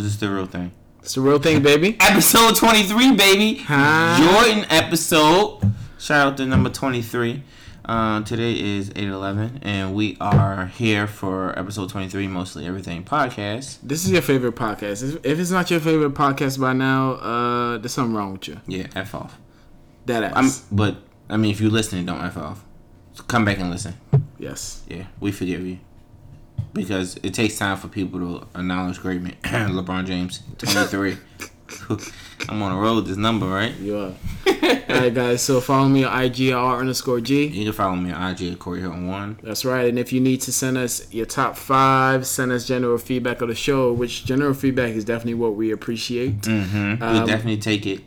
is this the real thing? It's the real thing, baby. Episode 23, baby. Huh? Jordan episode. Shout out to number 23. Uh, today is 8-11, and we are here for episode 23, Mostly Everything podcast. This is your favorite podcast. If if it's not your favorite podcast by now, uh, there's something wrong with you. Yeah, F off. That ass. I'm, but, I mean, if you're listening, don't F off. So come back and listen. yes. Yeah, we forgive you. Because it takes time for people to acknowledge greatness. LeBron James, 23. I'm on a road with this number, right? You are. Alright, guys. So follow me on IG R underscore G. You can follow me on IG at Corey Hilton 1. That's right. And if you need to send us your top five, send us general feedback of the show, which general feedback is definitely what we appreciate. Mm-hmm. Um, we definitely take it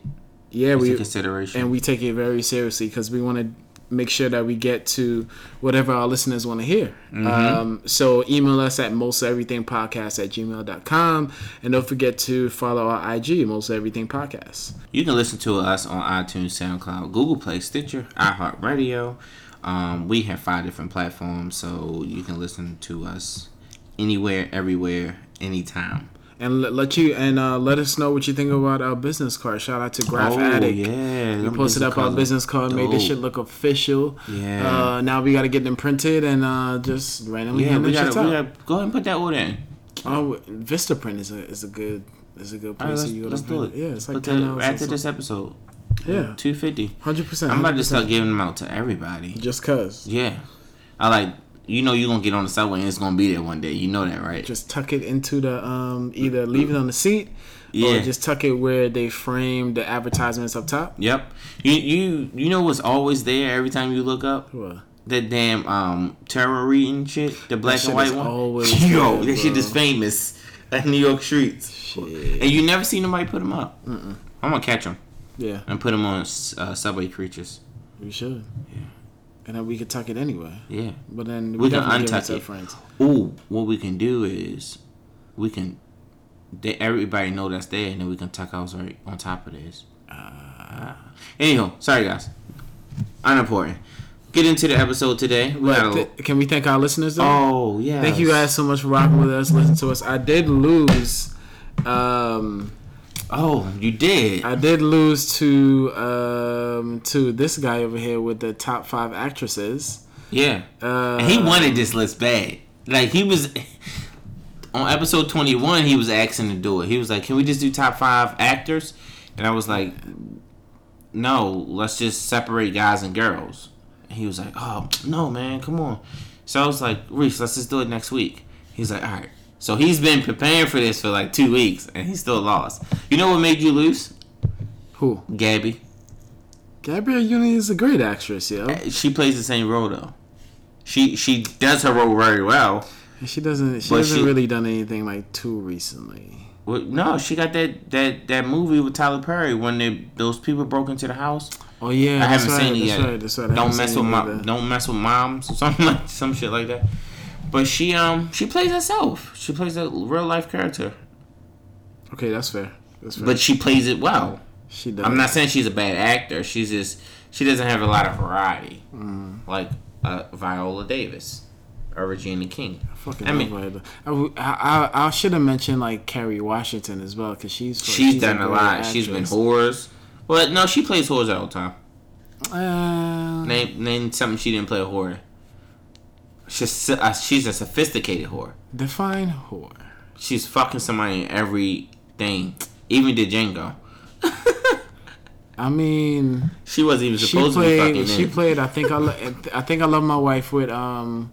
Yeah, into we consideration. and we take it very seriously because we want to make sure that we get to whatever our listeners want to hear. Um, so email us at mosteverythingpodcast at gmail.com. And don't forget to follow our IG, Most Everything Podcast. You can listen to us on iTunes, SoundCloud, Google Play, Stitcher, iHeartRadio. Um, we have five different platforms, so you can listen to us anywhere, everywhere, anytime. And let, you and uh, let us know what you think about our business card. Shout out to Graph oh, Addict. yeah. We posted up our business card, made this shit look official. Yeah. Uh, now we got to get them printed and uh, just randomly Yeah, hand we we gotta go ahead and put that order in. Oh, VistaPrint is a is a good is a good All right, place let's, to let's do it. Yeah, it's like ten that- after this episode. Yeah, Two fifty. hundred percent. I'm about to start giving them out to everybody. just cause. Yeah. I like you know you're gonna get on the subway and it's gonna be there one day. You know that, right? Just tuck it into the um either leave it on the seat Yeah. or just tuck it where they frame the advertisements up top. Yep. You you you know what's always there every time you look up? What? That damn um terror reading shit, the black shit and white one. always Yo, there, that shit is famous. Like New York streets. Shit. And you never see nobody put them up. I'm gonna catch them Yeah, and put them on uh, subway creatures. You should. Yeah. And then we could tuck it anyway. Yeah. But then We we, can it untuck our it. friends. Ooh, what we can do is we can. They, everybody know that's there, and then we can tuck ours right on top of this. Uh, anyhow, sorry guys, unimportant. Get into the episode today. We got Th- can we thank our listeners though? oh yeah. Thank you guys so much for rocking with us, listening to us. I did lose. Um, Oh, you did. I did lose to um to this guy over here with the top five actresses. yeah. Uh, And he wanted this list bad. Like he was on episode twenty one. He was asking to do it. He was like, "Can we just do top five actors?" And I was like, "No, let's just separate guys and girls." And he was like, "Oh no, man, come on." So I was like, "Reese, let's just do it next week." He's like, "All right." So he's been preparing for this for like two weeks, and he still lost. You know what made you lose? Who? Gabby. Gabrielle Union is a great actress, yo. Eh, she plays the same role though. She she does her role very well. She doesn't. She hasn't she- really done anything like too recently. Well, no, she got that, that, that movie with Tyler Perry when they, those people broke into the house. Oh yeah, I haven't right, seen it yet. Right, right. Don't mess with it my don't mess with moms or something like some shit like that. But she um she plays herself. She plays a real life character, Okay, that's fair. That's fair. but she plays it well. she does. I'm not saying she's a bad actor. She's just she doesn't have a lot of variety, Mm. like uh, Viola Davis or Regina King. Fucking I mean- overrated. I, I, I, I should have mentioned like Kerry Washington as well because she's She's, done a great lot. She's been actress. whores. But no, she plays whores all the time. Uh, Name name something she didn't play a whore. She's uh, she's a sophisticated whore. define whore. She's fucking somebody in everything, even the Django. I mean, She wasn't even supposed to be fucking played. She in. played. I think I. Lo- I think I love my wife with um,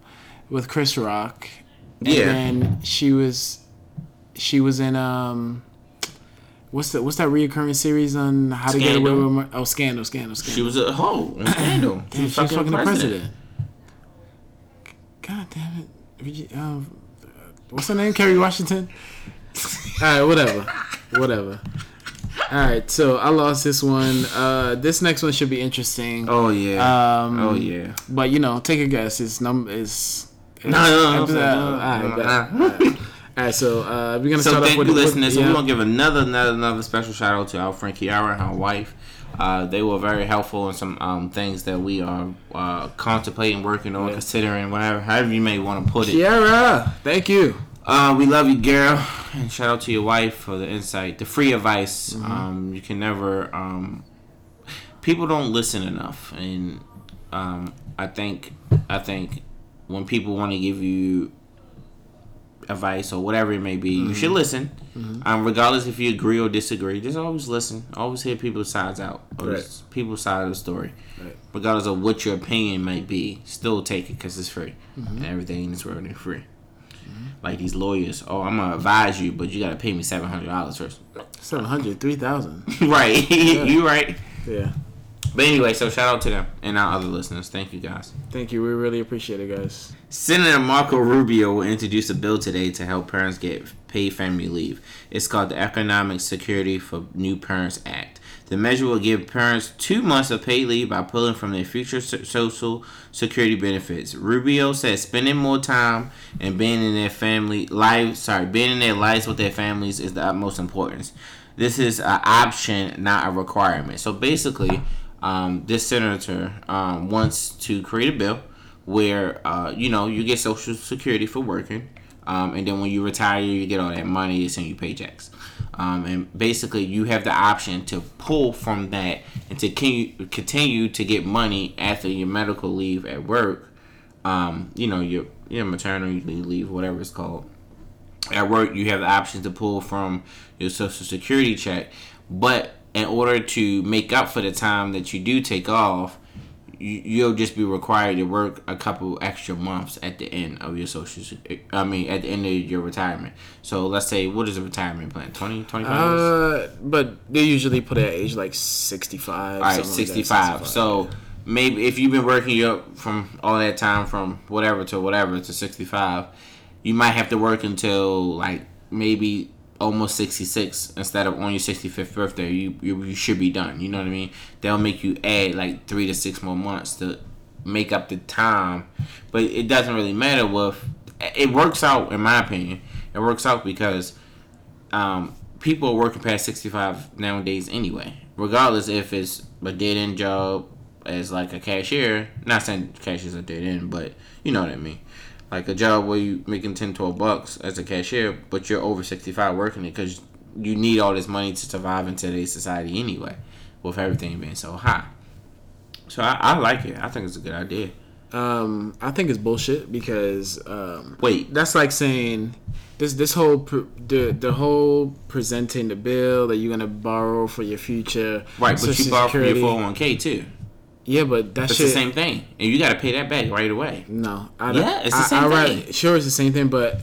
with Chris Rock. And Yeah. then she was, she was in um, what's the what's that reoccurring series on How to Get Away with Mur- Oh, Scandal, Scandal, Scandal. She was a hoe on Scandal. Damn, she was fucking the president. God damn it. Regi- Um, what's her name? Kerry Washington? Alright, whatever. Whatever. Alright, so I lost this one. Uh, this next one should be interesting. Oh yeah. Um, oh yeah. But you know, take a guess. It's number is. No, no, no, episode- no, no, alright, no, bet. no. Alright. Alright, so uh, we're gonna So start thank off with you, with- listeners. So we're gonna give another, another, another special shout out to our friend Kiara and her wife. Uh, they were very helpful in some um, things that we are uh, contemplating, working on, Yeah. considering, whatever, however you may want to put it. Kiara, thank you. Uh, we love you, girl. and shout out to your wife for the insight, the free advice. Mm-hmm. Um, you can never. Um, people don't listen enough, and um, I think I think when people want to give you advice or whatever it may be, you Mm-hmm. should listen. Um, regardless if you agree or disagree, just always listen. Always hear people's sides out, or Right. people's side of the story. Right. Regardless of what your opinion might be, still take it because it's free. Mm-hmm. And everything in this world is free. Like these lawyers, oh, I'm gonna advise you, but you gotta pay me seven hundred dollars first. 700, 3,000. right, you right. Yeah. But anyway, so shout out to them and our other listeners. Thank you guys. Thank you. We really appreciate it, guys. Senator Marco Rubio will introduce a bill today to help parents get paid family leave. It's called the Economic Security for New Parents Act. The measure will give parents two months of paid leave by pulling from their future social security benefits. Rubio says spending more time and being in their family life, sorry, being in their lives with their families is the utmost importance. This is an option, not a requirement. So basically, um, this senator um, wants to create a bill where uh, you know you get social security for working, um, and then when you retire, you get all that money. It's in your paychecks, um, and basically you have the option to pull from that and to continue to get money after your medical leave at work. Um, you know your your maternity leave, whatever it's called. At work, you have the option to pull from your social security check, but in order to make up for the time that you do take off, you, you'll just be required to work a couple extra months at the end of your social I mean at the end of your retirement. So let's say what is a retirement plan? 20 25 years? Uh, but they usually put it at age like 65. All right, something like 65. So maybe if you've been working your from all that time from whatever to whatever to 65, you might have to work until like maybe almost 66 instead of on your 65th birthday. You, you you should be done. You know what I mean? They'll make you add like 3 to 6 more months to make up the time. But it doesn't really matter with it works out in my opinion. It works out because um, people are working past 65 nowadays anyway. Regardless if it's a dead end job as like a cashier. Not saying cashiers are dead end, but you know what I mean. Like a job where you making 10, 12 bucks as a cashier, but you're over 65 working it because you need all this money to survive in today's society anyway, with everything being so high. So I, I like it. I think it's a good idea. Um, I think it's bullshit because um, Wait, that's like saying this this whole pr- the the whole presenting the bill that you're gonna borrow for your future. right, but you borrow from your Security. 401k too. Yeah, but that It's shit. the same thing, and you got to pay that back right away. No, I don't. Yeah, it's the same I rather- thing. Sure, it's the same thing, but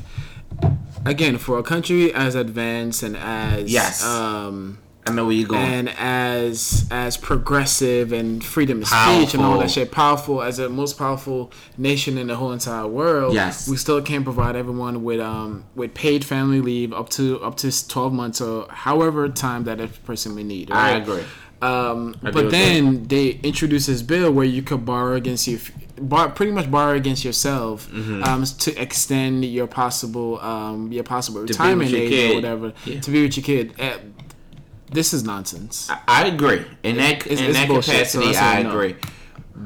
again, for a country as advanced and as Yes. um, I know where you're going. and as as progressive and freedom of speech and all that shit, powerful as the most powerful nation in the whole entire world. Yes. we still can't provide everyone with um with paid family leave up to up to twelve months or however time that a person may need. I agree. Um, but then they introduce this bill where you could borrow against you, bar, pretty much borrow against yourself Mm-hmm. um, to extend your possible um, your possible with retirement age kid. or whatever Yeah. to be with your kid. Uh, this is nonsense. I, I agree. In that It's- in it's that bullshit, so capacity, I say I no. agree.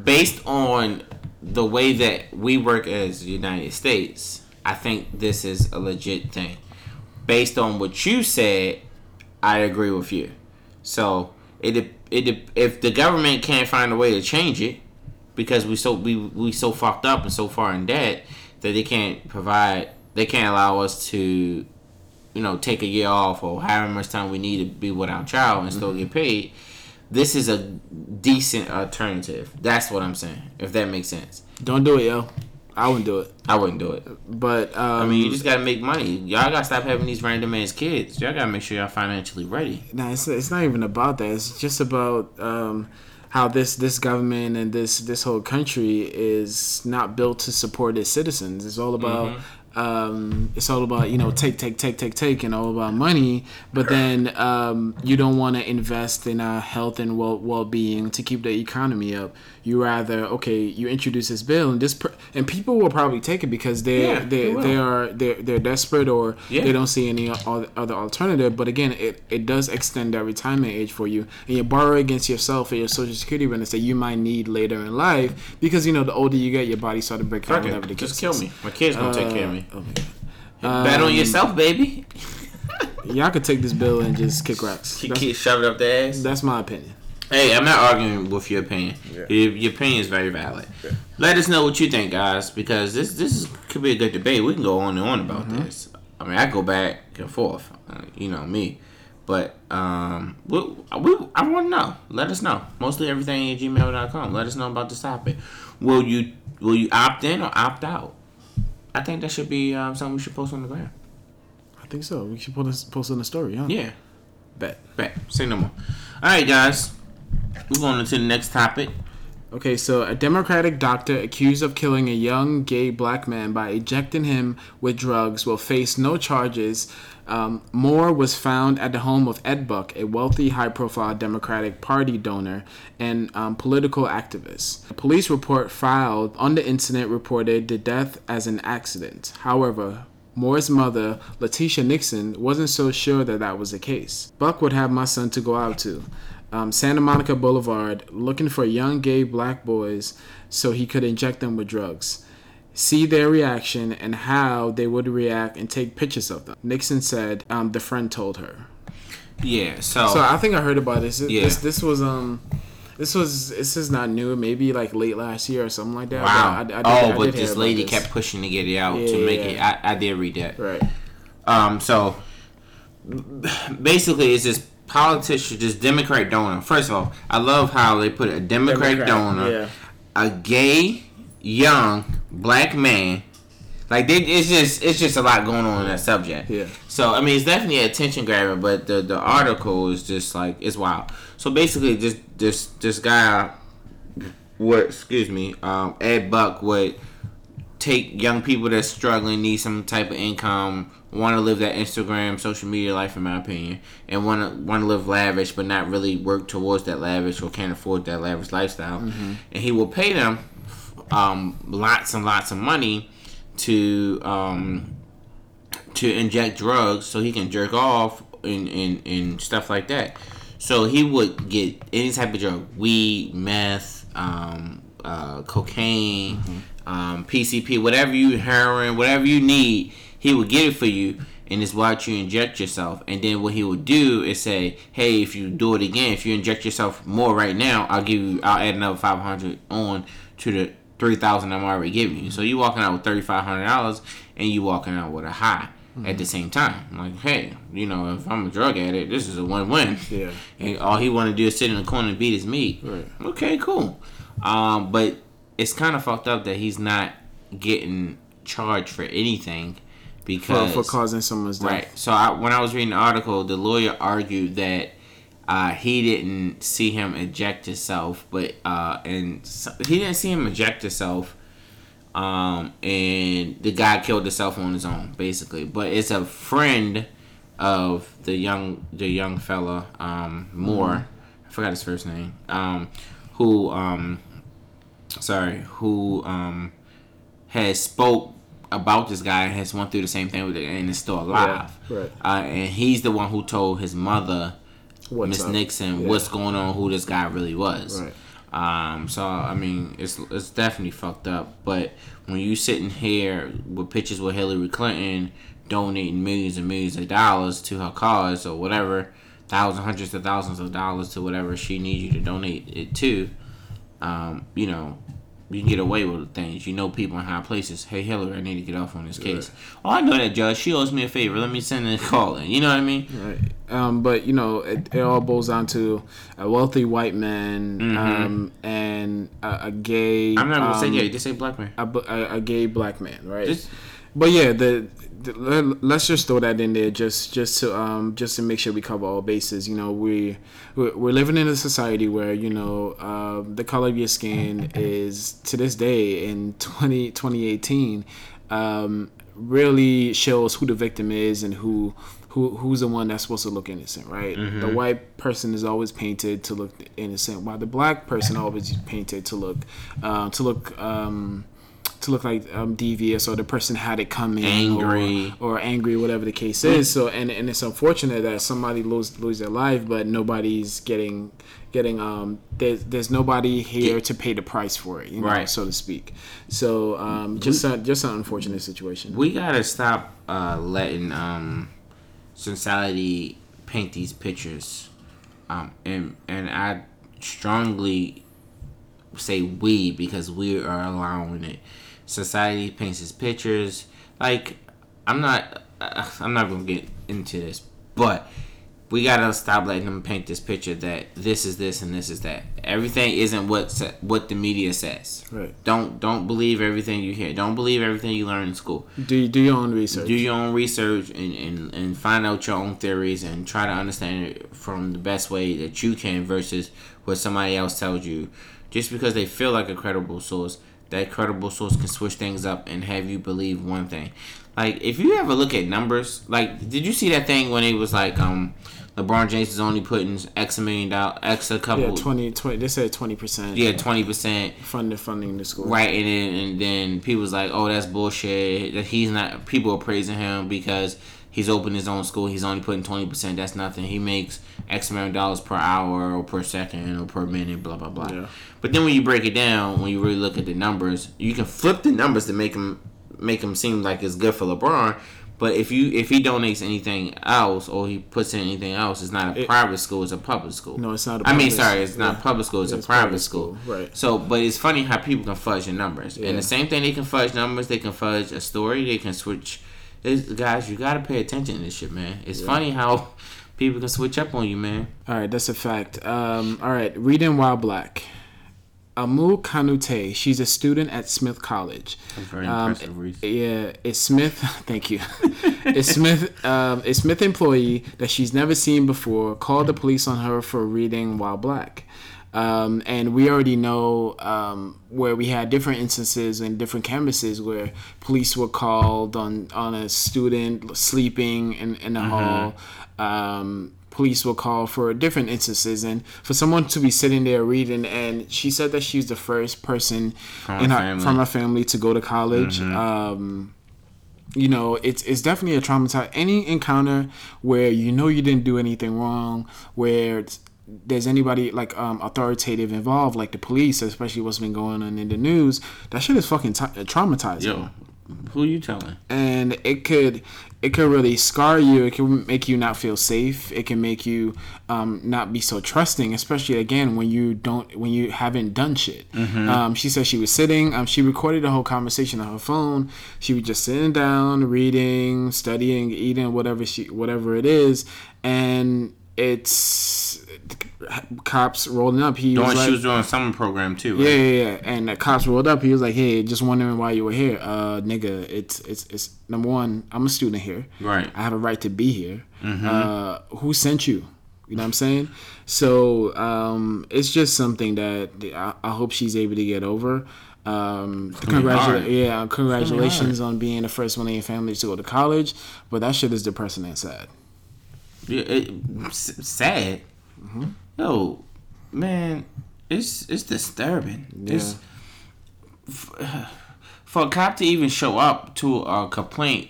Based on the way that we work as the United States, I think this is a legit thing. Based on what you said, I agree with you. So it it if the government can't find a way to change it because we so we we so fucked up and so far in debt that they can't provide they can't allow us to you know take a year off or however much time we need to be with our child and still get mm-hmm. paid this is a decent alternative. That's what i'm saying if that makes sense. Don't do it, yo. I wouldn't do it. i wouldn't do it But um, i mean you just gotta make money y'all gotta stop having these random ass kids y'all gotta make sure y'all financially ready Nah, it's, it's not even about that. It's just about um, how this this government and this this whole country is not built to support its citizens. It's all about um, it's all about you know take take take take take and all about money. But then um, you don't want to invest in uh, health and well well being to keep the economy up. You rather okay you introduce this bill and this per- and people will probably take it because they Yeah, they they are they're, they're desperate or Yeah. they don't see any other alternative. But again, it, it does extend that retirement age for you, and you borrow against yourself and your social security benefits that you might need later in life because you know the older you get, your body start to break down. Whatever the just kill me my kids gonna take care of me Uh, oh my God. bet on Um, yourself baby y'all could take this bill and just kick rocks. Keep, That's, keep shove it up the ass. that's my opinion. Hey, I'm not arguing with your opinion. Yeah. Your, your opinion is very valid. Let us know what you think, guys, because this this is, could be a good debate. We can go on and on about Mm-hmm. this. I mean, I go back and forth. Uh, you know me, but um, we, we I want to know. Let us know. Mostly everything at gmail.com. Let us know about this topic. Will you will you opt in or opt out? I think that should be um, something we should post on the ground. I think so. We should this post on the story, huh? Yeah. Bet. Bet. Say no more. All right, guys. We're going into the next topic. Okay, so a Democratic doctor accused of killing a young gay black man by injecting him with drugs will face no charges. Um, Moore was found at the home of Ed Buck, a wealthy, high profile Democratic Party donor and um, political activist. A police report filed on the incident reported the death as an accident. However, Moore's mother, Letitia Nixon, wasn't so sure that that was the case. Buck would have my son to go out to. Um, Santa Monica Boulevard, looking for young gay black boys so he could inject them with drugs. See their reaction and how they would react and take pictures of them. Nixon said, um, the friend told her. Yeah. So, So I think I heard about this. Yeah. This, this was um, this was this is not new. Maybe like late last year or something like that. wow. But I- I did- oh, but this lady this. kept pushing to get it out Yeah, to make yeah, it. I, I did read that. right. Um. So basically, it's this politician, just Democrat donor. First of all, I love how they put a Democrat, Democrat, donor, yeah. a gay young black man. Like they, it's just it's just a lot going on in that subject. Yeah. So I mean, it's definitely attention grabber, but the the article is just like it's wild. So basically, this this this guy, what excuse me, um, Ed Buck would take young people that's struggling, need some type of income, want to live that Instagram, social media life, in my opinion, and want to want to live lavish, but not really work towards that lavish or can't afford that lavish lifestyle, and he will pay them um, lots and lots of money to um, to inject drugs so he can jerk off and, and, and stuff like that. So he would get any type of drug, weed, meth, um, uh, cocaine, um, PCP, whatever you heroin, whatever you need, he would get it for you and just watch you inject yourself. And then what he would do is say, "Hey, if you do it again, if you inject yourself more right now, I'll give you, I'll add another five hundred on to the three thousand I'm already giving you. So you walking out with thirty five hundred dollars, and you walking out with a high at the same time. Like, hey, you know, if I'm a drug addict, this is a win win. Yeah. And all he want to do is sit in the corner and beat his meat. Right. Okay, cool. Um, but it's kind of fucked up that he's not getting charged for anything because for causing someone's death. Right. So I, when I was reading the article, the lawyer argued that uh, he didn't see him eject himself, but uh, and so, he didn't see him eject himself. Um, and the guy killed himself on his own, basically. But it's a friend of the young the young fella, um, Moore. I forgot his first name. Um, who um, sorry, who um, has spoke about this guy has went through the same thing with it and is still alive. Yeah, right. Uh, and he's the one who told his mother, Miss? Nixon, Yeah. what's going on, who this guy really was. Right. Um, so I mean, it's it's definitely fucked up. But when you sitting here with pictures with Hillary Clinton donating millions and millions of dollars to her cause or whatever, thousands, hundreds of thousands of dollars to whatever she needs you to donate it to, um, you know, you can get away with things. You know, people in high places. Hey, Hillary, I need to get off on this case. Oh, I know that judge. She owes me a favor. Let me send a call in. You know what I mean? Right. Um, but you know, it, it all boils down to a wealthy white man um, and a, a gay. Mm-hmm. I'm not gonna say um, gay. Just say black man. a, a, a gay black man, right? Just- but yeah, the, let's just throw that in there, just just to um just to make sure we cover all bases. You know, we we're, living in a society where you know um, the color of your skin is to this day in 20, 2018 um, really shows who the victim is and who. Who, who's the one that's supposed to look innocent, right? The white person is always painted to look innocent, while the black person always painted to look, uh, to look um, to look like um, devious or the person had it coming Angry. or, or angry whatever the case is so and, and it's unfortunate that somebody lose lose their life but nobody's getting getting um there's, there's nobody here to pay the price for it you know Right. so to speak so um just a, just an unfortunate situation we gotta stop uh, letting um, society paint these pictures, um, and and I strongly say we because we are allowing it. Society paints these pictures. Like I'm not, uh, I'm not gonna get into this, but we gotta stop letting them paint this picture that this is this and this is that. Everything isn't what what the media says. Right. Don't don't believe everything you hear. Don't believe everything you learn in school. Do do your own research. Do your own research and, and, and find out your own theories and try to understand it from the best way that you can versus what somebody else tells you. Just because they feel like a credible source, that credible source can switch things up and have you believe one thing. Like if you ever look at numbers, like did you see that thing when it was like um LeBron James is only putting X a million dollars, X a couple, yeah, 20, 20 They said twenty percent. yeah, twenty percent, funding funding the school. right? And then and then people was like, oh, that's bullshit. That he's not. People are praising him because he's opened his own school. He's only putting twenty percent. That's nothing. He makes X amount of dollars per hour or per second or per minute. Blah blah blah. Yeah. But then when you break it down, when you really look at the numbers, you can flip the numbers to make them make them seem like it's good for LeBron. But if you if he donates anything else or he puts in anything else, it's not a It- private school. It's a public school. No, it's not a I mean, sorry, it's not yeah. public school. It's Yeah, a it's private, private school. school, right. So, but it's funny how people can fudge the numbers. Yeah. And the same thing they can fudge numbers. They can fudge a story. They can switch. It's, guys, you gotta pay attention to this shit, man. It's funny how people can switch up on you, man. All right, that's a fact. Um, all right, reading while black. Oumou Kanoute, she's a student at Smith College. That's very Um, impressive, Reese. Yeah, it's Smith. Thank you. it's Smith. Um, a Smith employee that she's never seen before called the police on her for reading while black. Um, and we already know um, where we had different instances in different campuses where police were called on on a student sleeping in in the hall. Um, police were called for different instances and for someone to be sitting there reading and she said that she's the first person From in her family. from her family to go to college um, you know it's it's definitely a traumatized any encounter where you know you didn't do anything wrong where it's, there's anybody like um, authoritative involved like the police especially what's been going on in the news that shit is fucking t- traumatizing. Yo, who you telling? and it could it could really scar you it can make you not feel safe it can make you um, not be so trusting especially again when you don't when you haven't done shit. Um, she said she was sitting um, she recorded the whole conversation on her phone. She was just sitting down reading studying eating whatever she whatever it is. And it's cops rolling up he Doing, was like, she was doing a summer program too. Right? yeah, yeah, yeah. And the cops rolled up. He was like, "Hey, just wondering why you were here, uh, nigga. It's it's it's number one. I'm a student here. Right. I have a right to be here. Uh, who sent you? You know what I'm saying? So um, it's just something that I, I hope she's able to get over. Um, gonna be hard. congratulations, yeah, congratulations on being the first one in your family to go to college. But that shit is depressing and sad. Yeah, it, sad. Mm-hmm. Yo, man, it's it's disturbing. It's for a cop to even show up to a complaint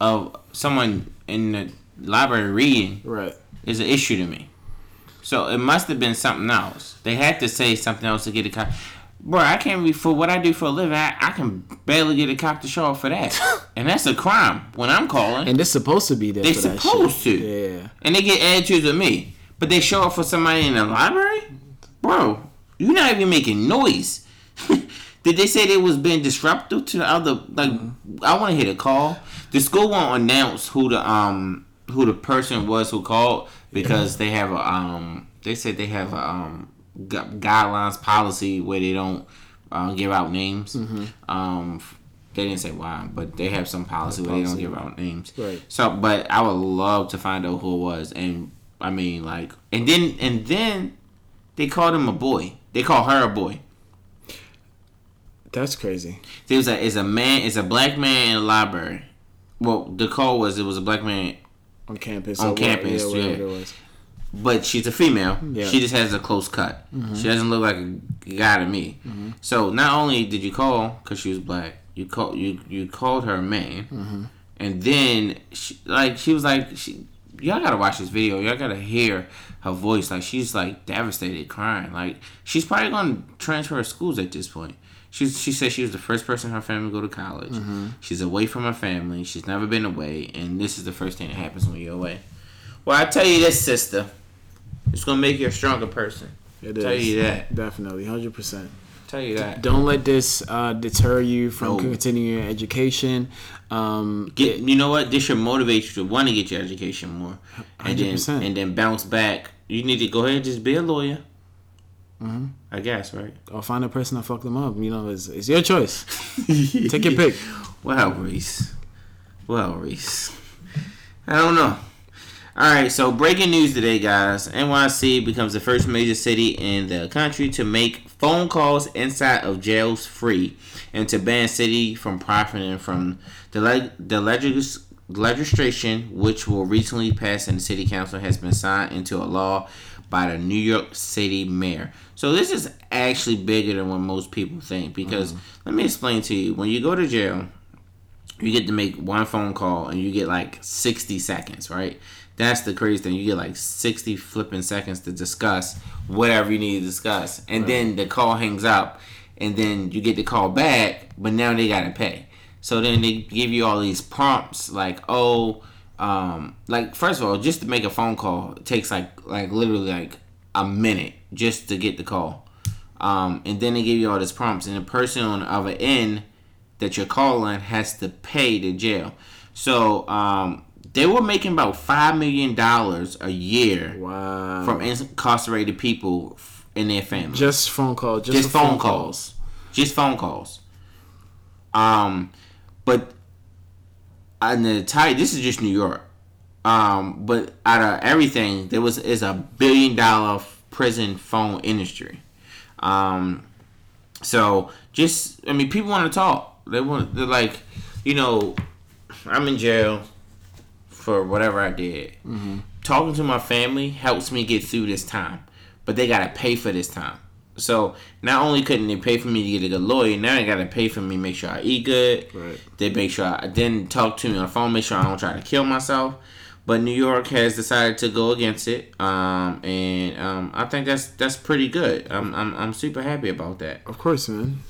of someone in the library reading Right. is an issue to me. So it must have been something else. They had to say something else to get a cop. Bro, I can't be for what I do for a living. I, I can barely get a cop to show up for that, and that's a crime when I'm calling. And they're supposed to be there. They for that supposed shit. to. Yeah. and they get attitudes with me. But they show up for somebody in the library? Bro, you're not even making noise. Did they say they was being disruptive to the other like I wanna hear the call. The school won't announce who the um who the person was who called because they have a um they said they have a um guidelines policy where they don't uh, give out names. Um they didn't say why, but they have some policy where they don't give out names. Right. So, but I would love to find out who it was, and I mean, like, and then and then they called him a boy. They call her a boy. That's crazy. There was a is a man, is a black man in the library. Well, the call was it was a black man, On campus. On what- campus, yeah. But she's a female. Yeah. She just has a close cut. Mm-hmm. She doesn't look like a guy to me. Mm-hmm. So not only did you call because she was black, you call you you called her a man, mm-hmm. and then she, like she was like she. Y'all gotta watch this video. Y'all gotta hear her voice. Like she's like devastated, crying. Like she's probably gonna transfer schools at this point. She she said she was the first person in her family to go to college. Mm-hmm. She's away from her family. She's never been away, and this is the first thing that happens when you're away. Well, I tell you this, sister, it's gonna make you a stronger person. It Tell is. you that. Definitely, hundred percent. Tell you that. Don't let this uh, deter you from No. continuing your education. Um, Get you know what? This should motivate you to want to get your education more, and then 100%. and then bounce back. You need to go ahead and just be a lawyer. Mm-hmm. I guess right. or find a person to fuck them up. You know, it's, it's your choice. Take your pick. Well, Reese. Well, Reese. I don't know. All right, so breaking news today, guys. NYC becomes the first major city in the country to make phone calls inside of jails free and to ban city from profiting from the leg- the legis- legislation, which will recently pass in the city council, has been signed into a law by the New York City mayor. So this is actually bigger than what most people think because mm-hmm. let me explain to you. When you go to jail, you get to make one phone call and you get like 60 seconds, right? That's the crazy thing. You get like 60 flipping seconds to discuss whatever you need to discuss. And then the call hangs up and then you get the call back, but now they got to pay. So then they give you all these prompts like, oh, um, like first of all, just to make a phone call it takes like like literally like a minute just to get the call. Um, and then they give you all these prompts, and the person on the other end that you're calling has to pay the jail. So um, they were making about five million dollars a year Wow. from incarcerated people and their families. just phone call. Just, Just a phone calls. Just phone calls. Um, but on the tie, this is just New York. Um, but out of everything, there was is a billion dollar prison phone industry. Um, so just I mean, people want to talk. They want they're like, you know, I'm in jail for whatever I did. Talking to my family helps me get through this time, but they gotta pay for this time. So not only couldn't they pay for me to get a good lawyer, now they gotta pay for me to make sure I eat good. Right. They make sure I then talk to me on the phone, make sure I don't try to kill myself. But New York has decided to go against it, um, and um, I think that's that's pretty good. I'm, I'm I'm super happy about that. Of course, man.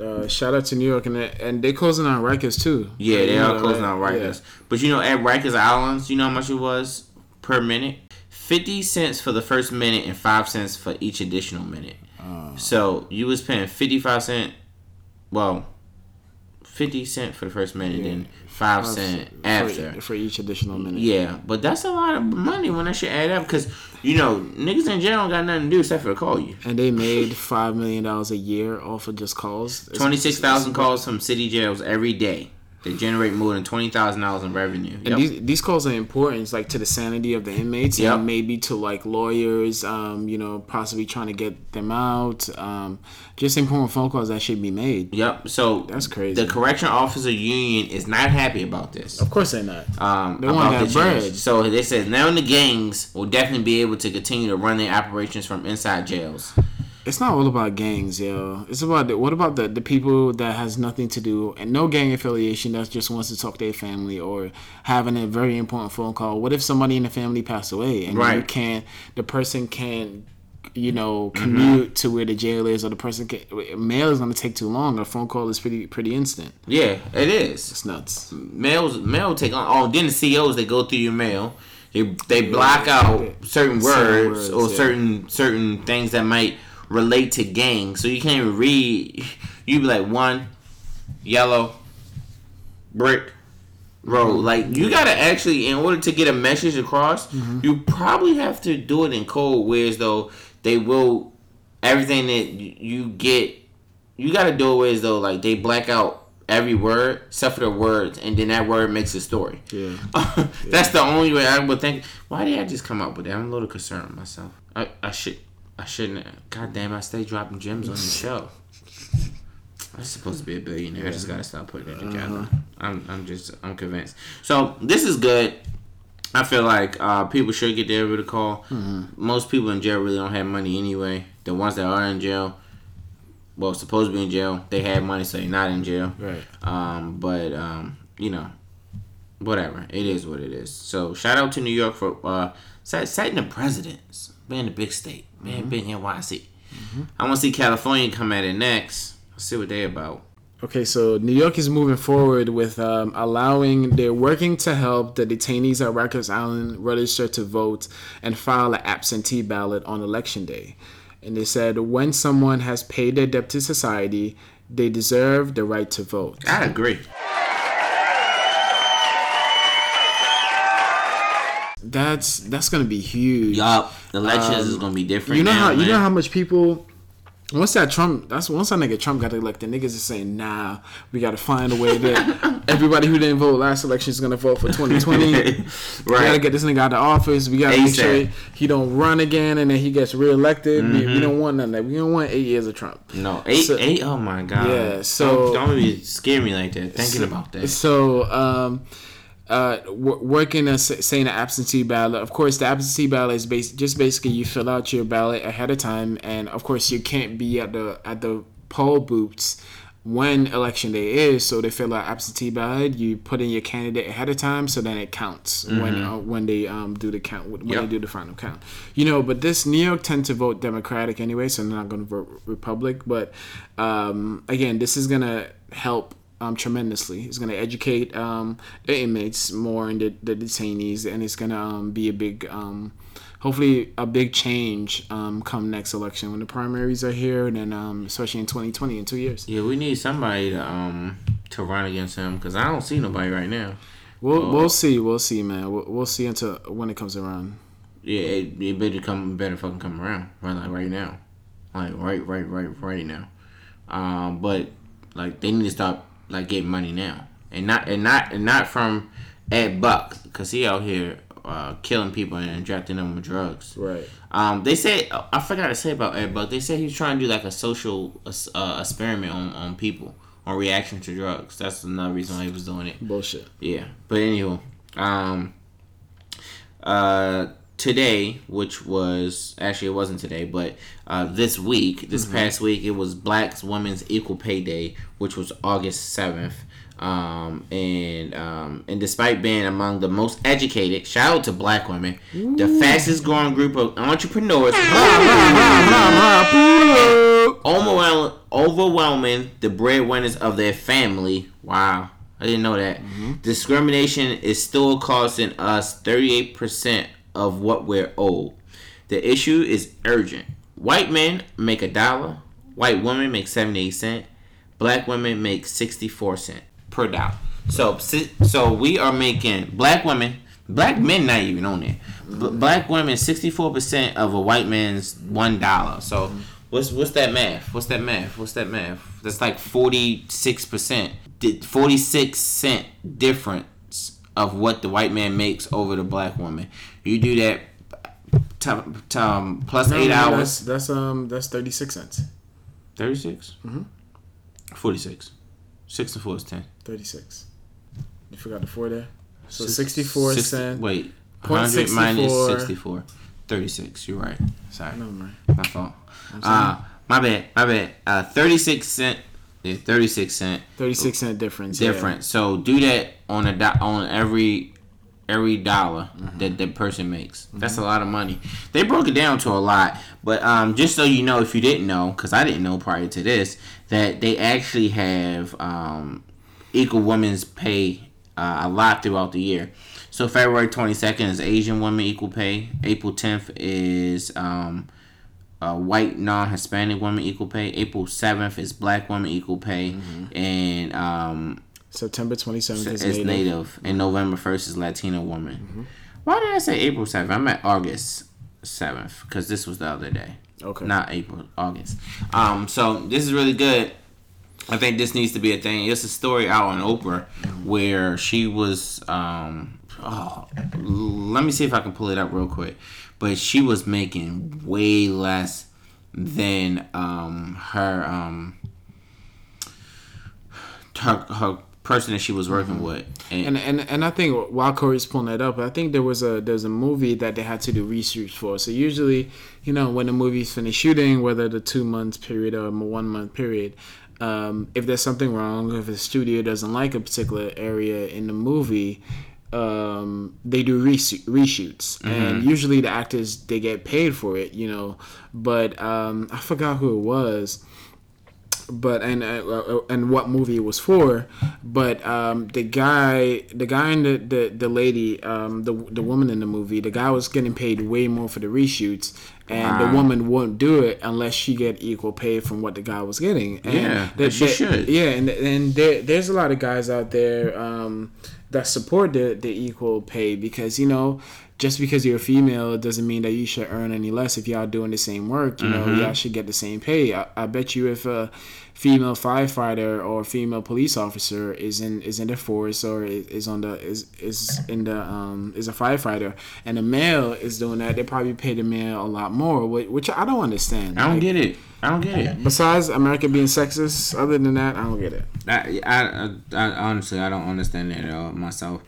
Uh, shout out to New York and and they closing on Rikers too. Yeah, they are closing on Rikers. But you know, at Rikers Islands, you know how much it was per minute? 50 cents for the first minute and 5 cents for each additional minute. Oh. So you was paying 55 cent, well, 50 cent for the first minute Yeah. and 5 cent cent for- after. for each additional minute. Yeah, but that's a lot of money when that shit add up because, you know, niggas in jail don't got nothing to do except for call you. And they made five million dollars a year off of just calls. 26,000 calls from city jails every day. They generate more than $20,000 in revenue. And Yep. these, these calls are important, it's like to the sanity of the inmates, Yep. and maybe to like lawyers, um, you know, possibly trying to get them out. Um, just important phone calls that should be made. Yep. So That's crazy. The correction officer union is not happy about this. Of course they're not. Um, They want that bread. So they said now the gangs will definitely be able to continue to run their operations from inside jails. It's not all about gangs, yo. It's about the, what about the, the people that has nothing to do and no gang affiliation that just wants to talk to their family or having a very important phone call. What if somebody in the family passed away and you can't the person can't you know Mm-hmm. commute to where the jail is or the person can mail is going to take too long. A phone call is pretty pretty instant. Yeah, it is. It's nuts. Mails mail take on. Oh, then the COs they go through your mail. They they block out certain Certain words, words, or yeah. certain certain things that might relate to gangs. So you can't even read. You be like one yellow brick road. Mm-hmm. Like you gotta actually, in order to get a message across, mm-hmm. you probably have to do it in code. Whereas though they will everything that you get, you gotta do it whereas though like they black out every word except for the words, and then that word makes a story. Yeah. That's the only way I would think. Why did I just come up with that? I'm a little concerned with myself. I, I should I shouldn't. God damn! I stay dropping gems on the show. I'm supposed to be a billionaire. I just gotta stop putting it together. I'm I'm just I'm convinced. So this is good. I feel like uh, people should get their rid of call. Most people in jail really don't have money anyway. The ones that are in jail, well, supposed to be in jail, they have money, so they're not in jail. Right. Um, but um, you know, whatever. It is what it is. So shout out to New York for uh, setting the precedents, being the big state, man being big NYC. I want to see California come at it next. Let's see what they about. Okay, so New York is moving forward with um, allowing, they're working to help the detainees at Rikers Island register to vote and file an absentee ballot on election day. And they said when someone has paid their debt to society, they deserve the right to vote. I agree. That's that's gonna be huge. Yup, the elections is gonna be different. Um, You know now, how you know how much people once that Trump that's once that nigga Trump got elected, niggas is saying, nah, we gotta find a way that everybody who didn't vote last election is gonna vote for 2020. We gotta get this nigga out of office. We gotta make sure he don't run again and then he gets reelected. We, Mm-hmm. we don't want none of that. We don't want eight years of Trump. No, eight, So- eight. Oh my god. Yeah, so- don't, don't scare me like that. Thinking about that. So, um, uh, w- working a saying an absentee ballot. Of course, the absentee ballot is bas- just basically you fill out your ballot ahead of time, and of course you can't be at the at the poll booths when election day is. So they fill out absentee ballot. You put in your candidate ahead of time, so then it counts when uh, when they um do the count when Yep. they do the final count. You know, but this New York tend to vote Democratic anyway, so they're not going to vote Republic. But um, again, this is gonna help um, tremendously. It's going to educate um, the inmates more and the, the detainees, and it's going to um, be a big, um, hopefully, a big change um, come next election when the primaries are here, and then um, especially in 2020 in two years. Yeah, we need somebody to um to run against him because I don't see nobody right now. We'll we'll see, we'll see, man. We'll, we'll see until when it comes around. Yeah, it, it better come, better fucking come around right like right now, like right, right, right, right now. Um, but like they need to stop like getting money now, and not and not and not from Ed Buck because he out here uh, killing people and injecting them with drugs. Right. Um, they said I forgot to say about Ed Buck. They said he was trying to do like a social uh, experiment on, on people on reaction to drugs. That's another reason why he was doing it. Bullshit. Yeah, but anywho, um, uh, today, which was actually it wasn't today, but uh, this week, this past week, it was Black Women's Equal Pay Day, which was August seventh. Um, and um, and despite being among the most educated, shout out to Black women, the fastest growing group of entrepreneurs, overwhelming, overwhelming the breadwinners of their family. Wow, I didn't know that. Discrimination is still costing us 38% of what we're owed. The issue is urgent. White men make a dollar, white women make 78 cent, black women make 64 cent per dollar. So so we are making black women, black men not even on there. B- black women 64% of a white man's $1. So what's what's that math? What's that math? What's that math? That's like 46%. Di- 46 cent difference of what the white man makes over the black woman. You do that um, plus No, 8 no, hours. That's, that's um that's 36 cents. 36? Mm-hmm. 46. 6 and 4 is 10. 36. You forgot the four there. So Six- 64 six- cents. Wait, Point 100 minus 64. 64. 36. You're right. Sorry. No, man. My fault. Uh, my bad. My bad. Uh, 36 cent. Yeah, 36 cent 36 cent difference. yeah. different. So do that on a on every every dollar Mm-hmm. that that person makes. That's a lot of money. They broke it down to a lot, but um, just so you know, if you didn't know, because I didn't know prior to this, that they actually have um, equal women's pay uh, a lot throughout the year. So February twenty second is Asian women equal pay. April tenth is um, uh, white non-Hispanic women equal pay. April seventh is black women equal pay, and um, September 27th is it's native. native. And November first is Latina woman. Why did I say April seventh? I meant August seventh because this was the other day. Okay. Not April, August. Um, so this is really good. I think this needs to be a thing. It's a story out on Oprah where she was. Um, oh, let me see if I can pull it up real quick. But she was making way less than um, her um, her her person that she was working with. And, and and I think while Corey's pulling that up, I think there was a there's a movie that they had to do research for. So usually, you know, when the movie's finished shooting, whether the two months period or a one month period, um, if there's something wrong, if the studio doesn't like a particular area in the movie, um, they do reshoot, reshoots, and usually the actors they get paid for it, you know. But um, I forgot who it was but and uh, and what movie it was for. But um, the guy, the guy and the the, the lady, um, the the woman in the movie, the guy was getting paid way more for the reshoots, and the woman won't do it unless she get equal pay from what the guy was getting. And Yeah, that- she that- should. Yeah, and and there, there's a lot of guys out there um, that support the the equal pay because you know. Just because you're a female doesn't mean that you should earn any less if y'all doing the same work. You know, Mm-hmm. y'all should get the same pay. I, I bet you if a female firefighter or female police officer is in is in the force or is, is on the is is in the um is a firefighter and a male is doing that, they probably pay the male a lot more, which, which I don't understand. I don't Like, get it. I don't get it. Besides America being sexist, other than that, I don't get it. I, I, I, I honestly I don't understand it at all myself.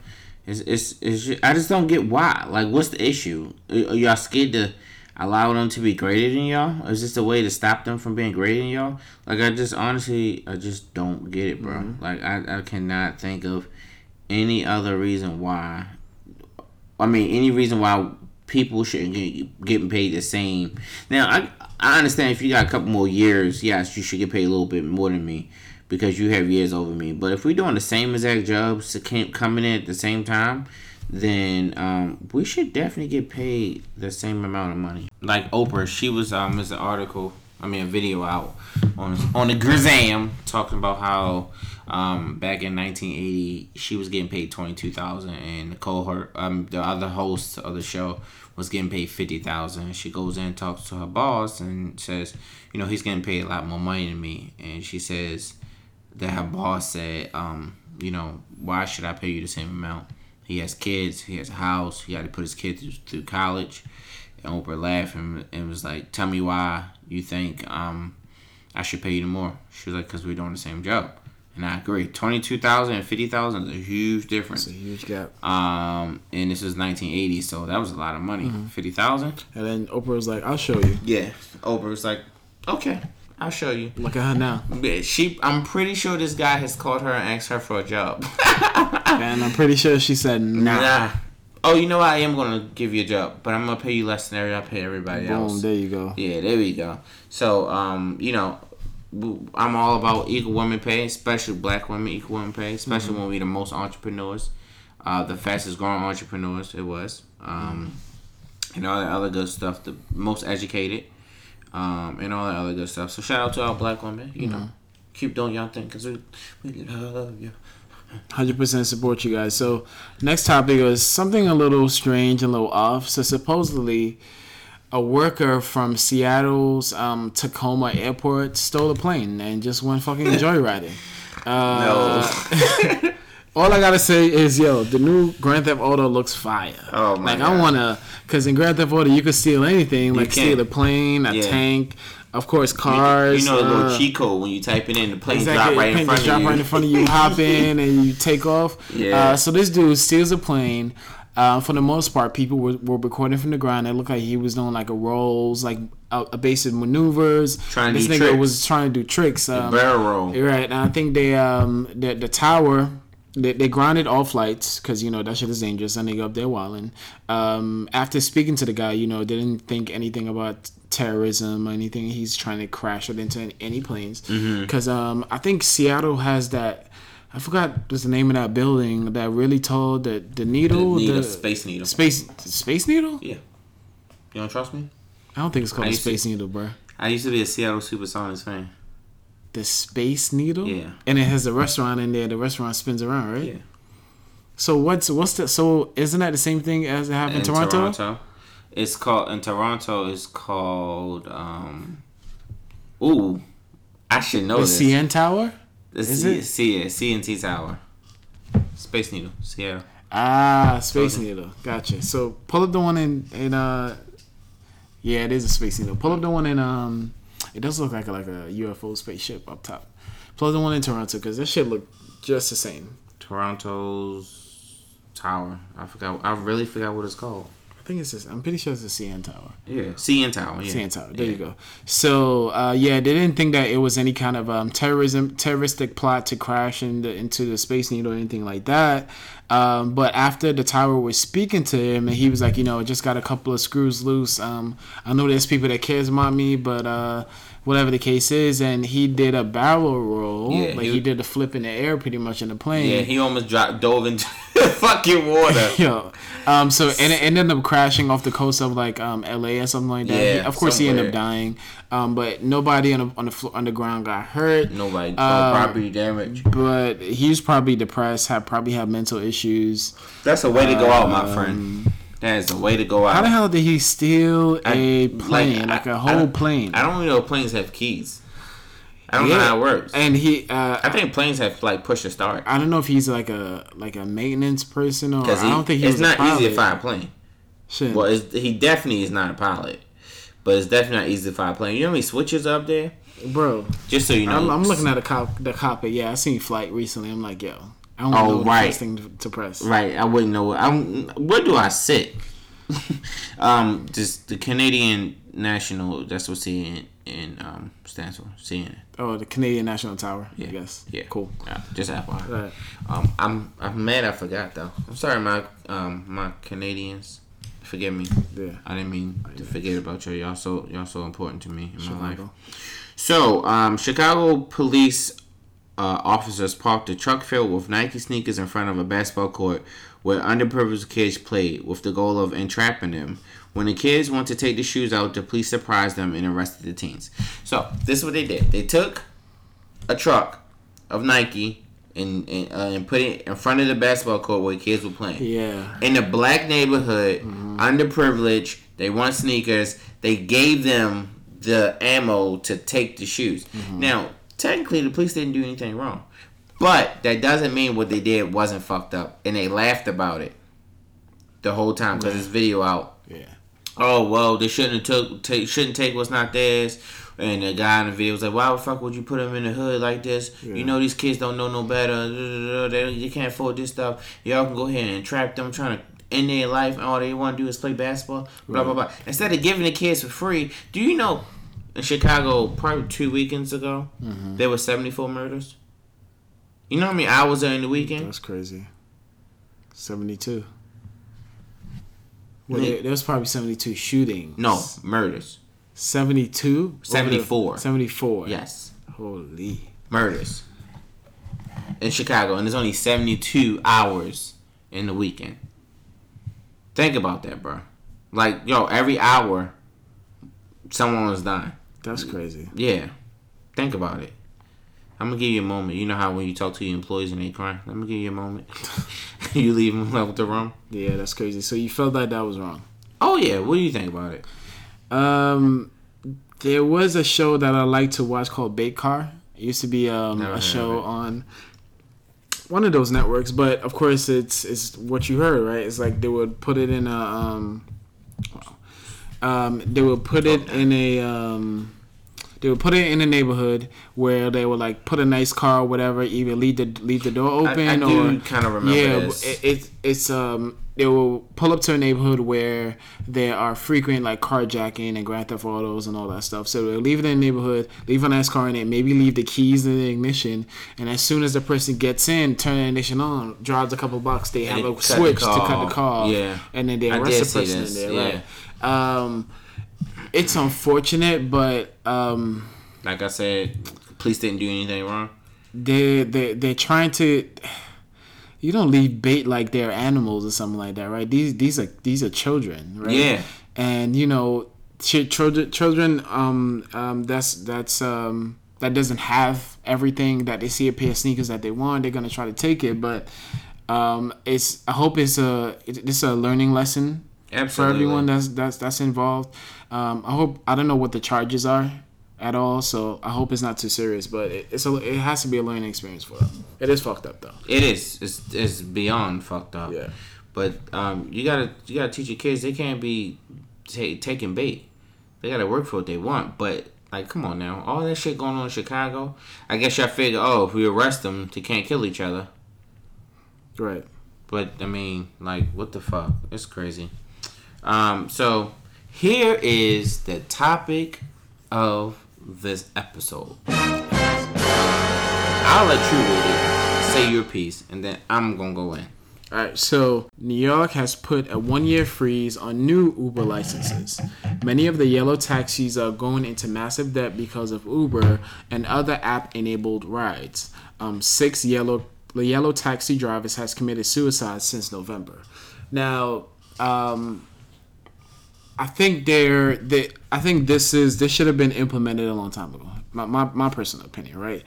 It's, it's, it's I just don't get why. Like, what's the issue? Are y'all scared to allow them to be greater than y'all? Is this a way to stop them from being greater than y'all? Like, I just honestly, I just don't get it, bro. Mm-hmm. Like, I, I cannot think of any other reason why. I mean, any reason why people should get getting paid the same. Now, I I understand if you got a couple more years, yes, you should get paid a little bit more than me because you have years over me. But if we're doing the same exact jobs, coming in at the same time, then um, we should definitely get paid the same amount of money. Like Oprah, she was um, there's an article, I mean a video out on on the Grizam talking about how um, back in 1980 she was getting paid 22,000 and Nicole her um, the other host of the show was getting paid 50,000. She goes in and talks to her boss and says, you know, he's getting paid a lot more money than me and she says that her boss said, um, you know, why should I pay you the same amount? He has kids, he has a house, he had to put his kids through, college. And Oprah laughed and, and was like, tell me why you think um, I should pay you more. She was like, because we're doing the same job. And I agree. 22000 and 50000 is a huge difference. It's a huge gap. Um, and this is 1980, so that was a lot of money. 50000 And then Oprah was like, "I'll show you." Yeah. Oprah was like, okay, I'll show you. Look at her now, She, I'm pretty sure this guy has called her and asked her for a job. and I'm pretty sure she said nah. Nah. Oh, you know what? I am gonna give you a job, but I'm gonna pay you less than every I pay everybody Boom, else. there you go. Yeah, there we go. So, um, you know, I'm all about equal women pay, especially black women equal women pay, especially when we the most entrepreneurs, uh, the fastest growing entrepreneurs. It was, um, and all that other good stuff. The most educated, um, and all that other good stuff. So shout out to our black women. You know, keep doing your thing because we we love you. Hundred percent support you guys. So next topic is something a little strange and a little off. So supposedly, a worker from Seattle's um, Tacoma airport stole a plane and just went fucking joyriding. Uh, all I gotta say is, yo, the new Grand Theft Auto looks fire. Oh, my Like I wanna, cause in Grand Theft Auto you could steal anything, like steal a plane, a Yeah. tank, of course cars. You know the little uh, cheat code when you type it in, the plane Exactly. drop right in front of drop you. Drop right in front of you, hop in, and you take off. Yeah. Uh, so this dude steals a plane. Uh, for the most part, people were, were recording from the ground. It looked like he was doing like a rolls, like a, a basic maneuvers. Trying to this nigga tricks. was trying to do tricks. Um, barrel roll. Right, and I think they um the the tower. They, they grounded all flights because you know that shit is dangerous and they go up there wilding. Um, after speaking to the guy, you know, didn't think anything about terrorism or anything. He's trying to crash it into any, planes because um, I think Seattle has that. I forgot what's the name of that building that really tall. The the needle, Needle, the space needle. space space needle. Yeah. You don't trust me? I don't think it's called used to- space needle, bro. I used to be a Seattle Supersonics fan. The space needle. Yeah. and it has a restaurant in there. The restaurant spins around, right? Yeah. So what's what's the so isn't that the same thing as it happened in Toronto? Toronto? It's called in Toronto. It's called. um Ooh, I should know The this. CN Tower? The is C- it? C- CNT Tower. Space Needle, Seattle. Ah, Space. Needle. Gotcha. So pull up the one in in uh yeah, it is a Space Needle. Pull up the one in um it does look like a, like a UFO spaceship up top. Plus the one in Toronto because that shit look just the same. Toronto's Tower. I forgot. I really forgot what it's called. I think it's this. I'm pretty sure it's the CN Tower. Yeah, CN Tower. Yeah. CN Tower. There yeah. you go. So uh, yeah, they didn't think that it was any kind of um, terrorism, terroristic plot to crash in the, into the Space Needle or anything like that. Um, but after the tower was speaking to him, and he was like, you know, just got a couple of screws loose. Um, I know there's people that cares about me, but uh, whatever the case is, and he did a barrel roll, Yeah, like he- he, did a flip in the air, pretty much in the plane. Yeah, he almost dropped, dove into fucking water. Yo, um, so and it ended up crashing off the coast of like um L.A. or something like that. Yeah, He- of course, he ended up dying, um, but nobody on the on the floor, on the ground got hurt. Nobody, no Uh, property damage. But he was probably depressed. Had probably had mental issues. That's a way to go out, my friend. That is a way to go out. How the hell did he steal I- a plane, like, I- a I whole don't- plane? I don't even know if planes have keys. I don't know how it works. And he, uh, I think planes have like push to start. I don't know if he's like a like a maintenance person or Because I don't think he's. it's not easy to fly a plane. Shit. Well, he definitely is not a pilot. But it's definitely not easy to fly a plane. You know how many switches up there? bro. Just so you know. I'm, I'm looking at the cop, the cockpit. Yeah, I seen flight recently. I'm like, yo, I don't Oh, know right. the first thing to, to press. Right, I wouldn't know. I'm, where do I sit? um, just the Canadian National. That's what CNN in um stands for. CNN. Oh, the Canadian National Tower. Yeah. I guess. Yeah, Cool. Yeah, just FYI. Right. Um, I'm I'm mad. I forgot though. I'm sorry, my um my Canadians. Forgive me. Yeah. I didn't mean to forget about you. Y'all so y'all so important to me in my life. So, um, Chicago police uh, officers parked a truck filled with Nike sneakers in front of a basketball court where underprivileged kids played with the goal of entrapping them. When the kids went to take the shoes out, the police surprised them and arrested the teens. So, this is what they did. They took a truck of Nike and, and, uh, and put it in front of the basketball court where kids were playing Yeah. in a black neighborhood, underprivileged. They want sneakers. They gave them the ammo to take the shoes. Now, technically, the police didn't do anything wrong, but that doesn't mean what they did wasn't fucked up, and they laughed about it the whole time because this video out. Yeah. Oh well, they shouldn't have took take, shouldn't take what's not theirs. And the guy in the video was like, "Why the fuck would you put them in the hood like this? You know these kids don't know no better. They, they can't afford this stuff. Y'all can go ahead and trap them, trying to end their life, and all they want to do is play basketball. Blah blah blah. Instead of giving the kids for free, do you know in Chicago probably two weekends ago mm-hmm. there were seventy four murders. You know how many hours are in the weekend? That's crazy. 72. Well, mm-hmm. there, there was probably 72 shootings. No murders. 72? 74. 74. Yes. Holy. murders in Chicago, and there's only 72 hours in the weekend. Think about that, bro. Like, yo, every hour, someone was dying. That's crazy. Yeah. Think about it. I'm gonna give you a moment. You know how when you talk to your employees and they cry? Let me give you a moment. you leave them out with the room. Yeah, that's crazy. So you felt like that was wrong. Oh yeah. What do you think about it? Um, there was a show that I like to watch called Bait Car. It used to be um, a show on one of those networks, but of course it's it's what you heard, right? It's like they would put it in a um, um they would put it in a um they would put it in a neighborhood where they would like put a nice car or whatever, either leave the leave the door open I do or kind of remember yeah, this. it, it, it's um they will pull up to a neighborhood where there are frequent like carjacking and grand theft autos and all that stuff. So they'll leave it in the neighborhood, leave a nice car in it, maybe leave the keys in the ignition, and as soon as the person gets in, turn the ignition on, drives a couple blocks, they And have a switch to cut the car, Yeah. and then they I arrest the person in there, yeah. right? Um, it's unfortunate, but um. like I said, police didn't do anything wrong. they they they're trying to you don't leave bait like they're animals or something like that right these these are these are children right Yeah. and you know ch- children children um um that's that's um that doesn't have everything that they see a pair of sneakers that they want they're gonna try to take it but um it's i hope it's a it's a learning lesson for everyone that's that's that's involved um i hope i don't know what the charges are at all so i hope it's not too serious but it, it's a it has to be a learning experience for them it is fucked up though It is. It's, it's beyond fucked up. Yeah. But um, you gotta you gotta teach your kids they can't be ta- taking bait. They gotta work for what they want. But like, come on now, all that shit going on in Chicago. I guess y'all figure, oh, if we arrest them, they can't kill each other. right But I mean, like, what the fuck? It's crazy. Um, so here is the topic of this episode. I'll let you read it, say your piece, and then I'm gonna go in. All right, so New York has put a one year freeze on new Uber licenses. Many of the yellow taxis are going into massive debt because of Uber and other app enabled rides. Um, six yellow the yellow taxi drivers has committed suicide since November. Now, um, I think they're they, I think this is this should have been implemented a long time ago. My my, my personal opinion, right?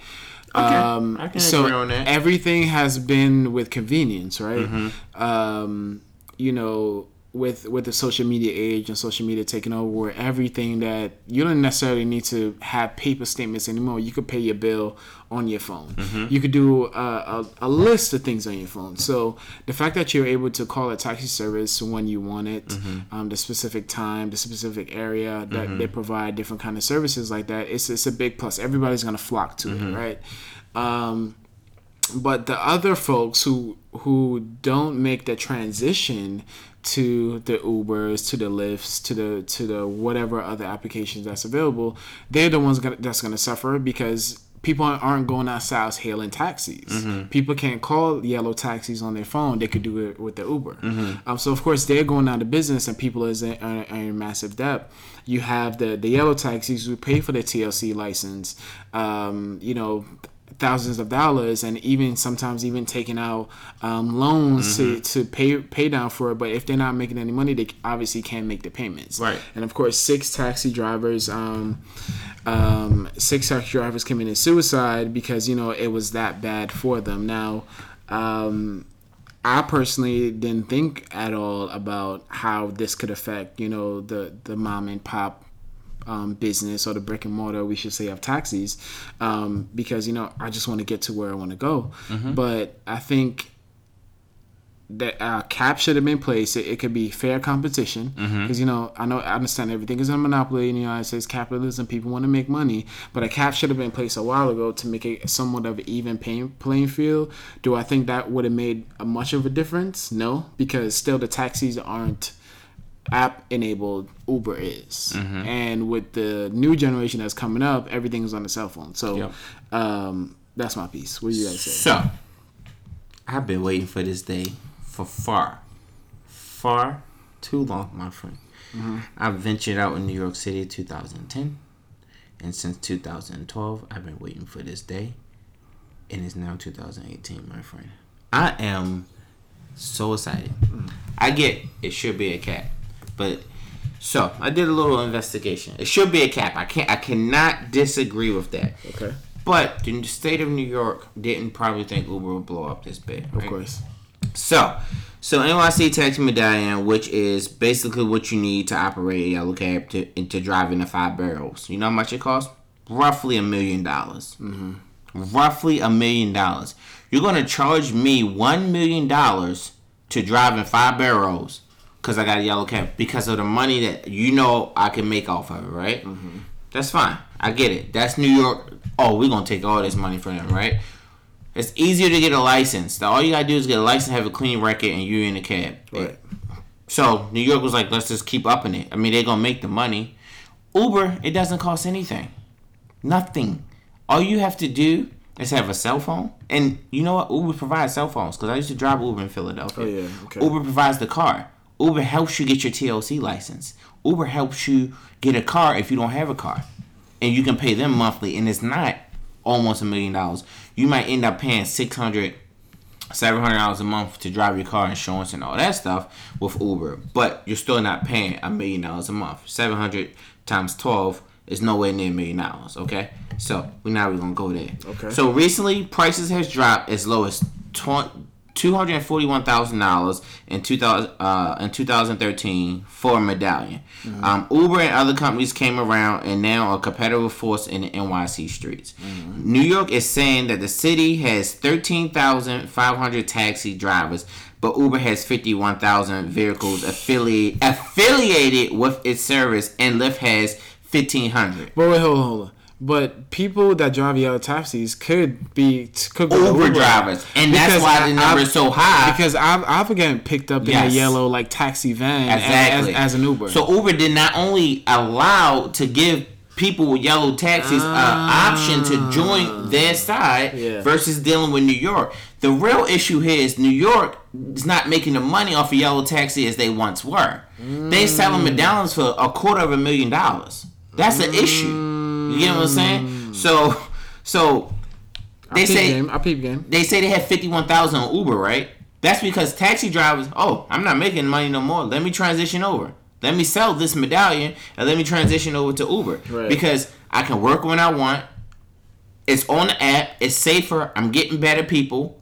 Um, I can so agree on that. everything has been with convenience, right? Um, you know, with with the social media age and social media taking over, where everything that you don't necessarily need to have paper statements anymore. You could pay your bill on your phone. You could do a, a, a list of things on your phone. So the fact that you're able to call a taxi service when you want it, um, the specific time, the specific area that they provide different kind of services like that, it's it's a big plus. Everybody's gonna flock to it, right? Um, but the other folks who who don't make the transition to the Ubers, to the Lyfts, to the to the whatever other applications that's available, they're the ones gonna, that's going to suffer because people aren't going outside hailing taxis. People can't call yellow taxis on their phone. They could do it with the Uber. Um, so of course they're going out of business, and people is in, are, are in massive debt. You have the the yellow taxis who pay for the TLC license. Um, you know thousands of dollars and even sometimes even taking out um, loans to, to pay pay down for it. But if they're not making any money they obviously can't make the payments. Right. and of course six taxi drivers um, um, six taxi drivers committed suicide because you know it was that bad for them. Now um, I personally didn't think at all about how this could affect, you know, the the mom and pop um, business or the brick and mortar, we should say, of taxis, um, because you know I just want to get to where I want to go. But I think that uh, cap should have been placed. It, it could be fair competition because you know I know I understand everything is a monopoly in the United States. Capitalism, people want to make money, but a cap should have been placed a while ago to make it somewhat of an even pay, playing field. Do I think that would have made a much of a difference? No, because still the taxis aren't app enabled Uber is, mm-hmm. and with the new generation that's coming up, everything is on the cell phone. So Yep. um, that's my piece. What do you guys say? So, I've been waiting for this day for far, far too long, my friend. Mm-hmm. I ventured out in New York City in 2010, and since 2012, I've been waiting for this day, and it's now 2018, my friend. I am so excited. Mm. I get it should be a cap, but so I did a little investigation. It should be a cap. I can't. I cannot disagree with that. Okay, But the state of New York didn't probably think Uber would blow up this big. of course. So, so NYC Taxi Medallion, which is basically what you need to operate a yellow cab to, and to drive in the five boroughs. You know how much it costs? Roughly a million dollars. Mm-hmm. Roughly a million dollars. You're gonna charge me one million dollars to drive in five boroughs because I got a yellow cab because of the money that you know I can make off of it, right? Mm-hmm. That's fine. I get it. That's New York. Oh, we're gonna take all this money from them, right? It's easier to get a license. All you gotta do is get a license, have a clean record, and you're in the cab. Right. So New York was like, let's just keep upping it. I mean, they're gonna make the money. Uber, it doesn't cost anything, nothing. All you have to do is have a cell phone, and you know what? Uber provides cell phones because I used to drive Uber in Philadelphia. Oh, yeah, okay. Uber provides the car. Uber helps you get your TLC license. Uber helps you get a car if you don't have a car, and you can pay them monthly, and it's not almost a million dollars. You might end up paying six hundred seven hundred dollars a month to drive your car, insurance, and all that stuff with Uber, but you're still not paying a million dollars a month. Seven hundred times twelve is nowhere near a million dollars. Okay, so we now we're gonna go there. Okay. So recently, prices has dropped as low as two hundred forty one thousand dollars in two thousand uh, in two thousand thirteen for a medallion. Um, Uber and other companies came around and now a competitive force in the NYC streets. New York is saying that the city has thirteen thousand five hundred taxi drivers. But Uber has 51,000 vehicles affiliate, affiliated with its service, and Lyft has 1,500. But wait, hold on, hold on. But people that drive yellow taxis could be could be Uber drivers, and that's why the number is so high. Because I've I've getting picked up in a yellow like taxi van Exactly. as, as an Uber. So Uber did not only allow to give people with yellow taxis an option to join their side Ah. Yeah. versus dealing with New York. The real issue here is New York is not making the money off of yellow taxi as they once were. They selling Mm. medallions for a quarter of a million dollars. That's an issue. You get what I'm saying? So, so they peep say game. I peep game. they say they had 51,000 on Uber, right? That's because taxi drivers, oh, I'm not making money no more. Let me transition over. Let me sell this medallion and let me transition over to Uber. Right. Because I can work when I want. It's on the app. It's safer. I'm getting better people.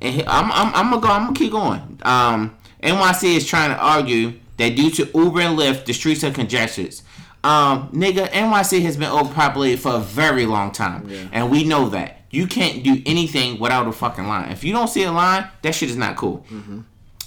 And I'm, I'm, I'm gonna go. I'm gonna keep going. Um, NYC is trying to argue that due to Uber and Lyft, the streets are congested. Um, nigga, NYC has been overpopulated for a very long time, Yeah. and we know that. You can't do anything without a fucking line. If you don't see a line, that shit is not cool.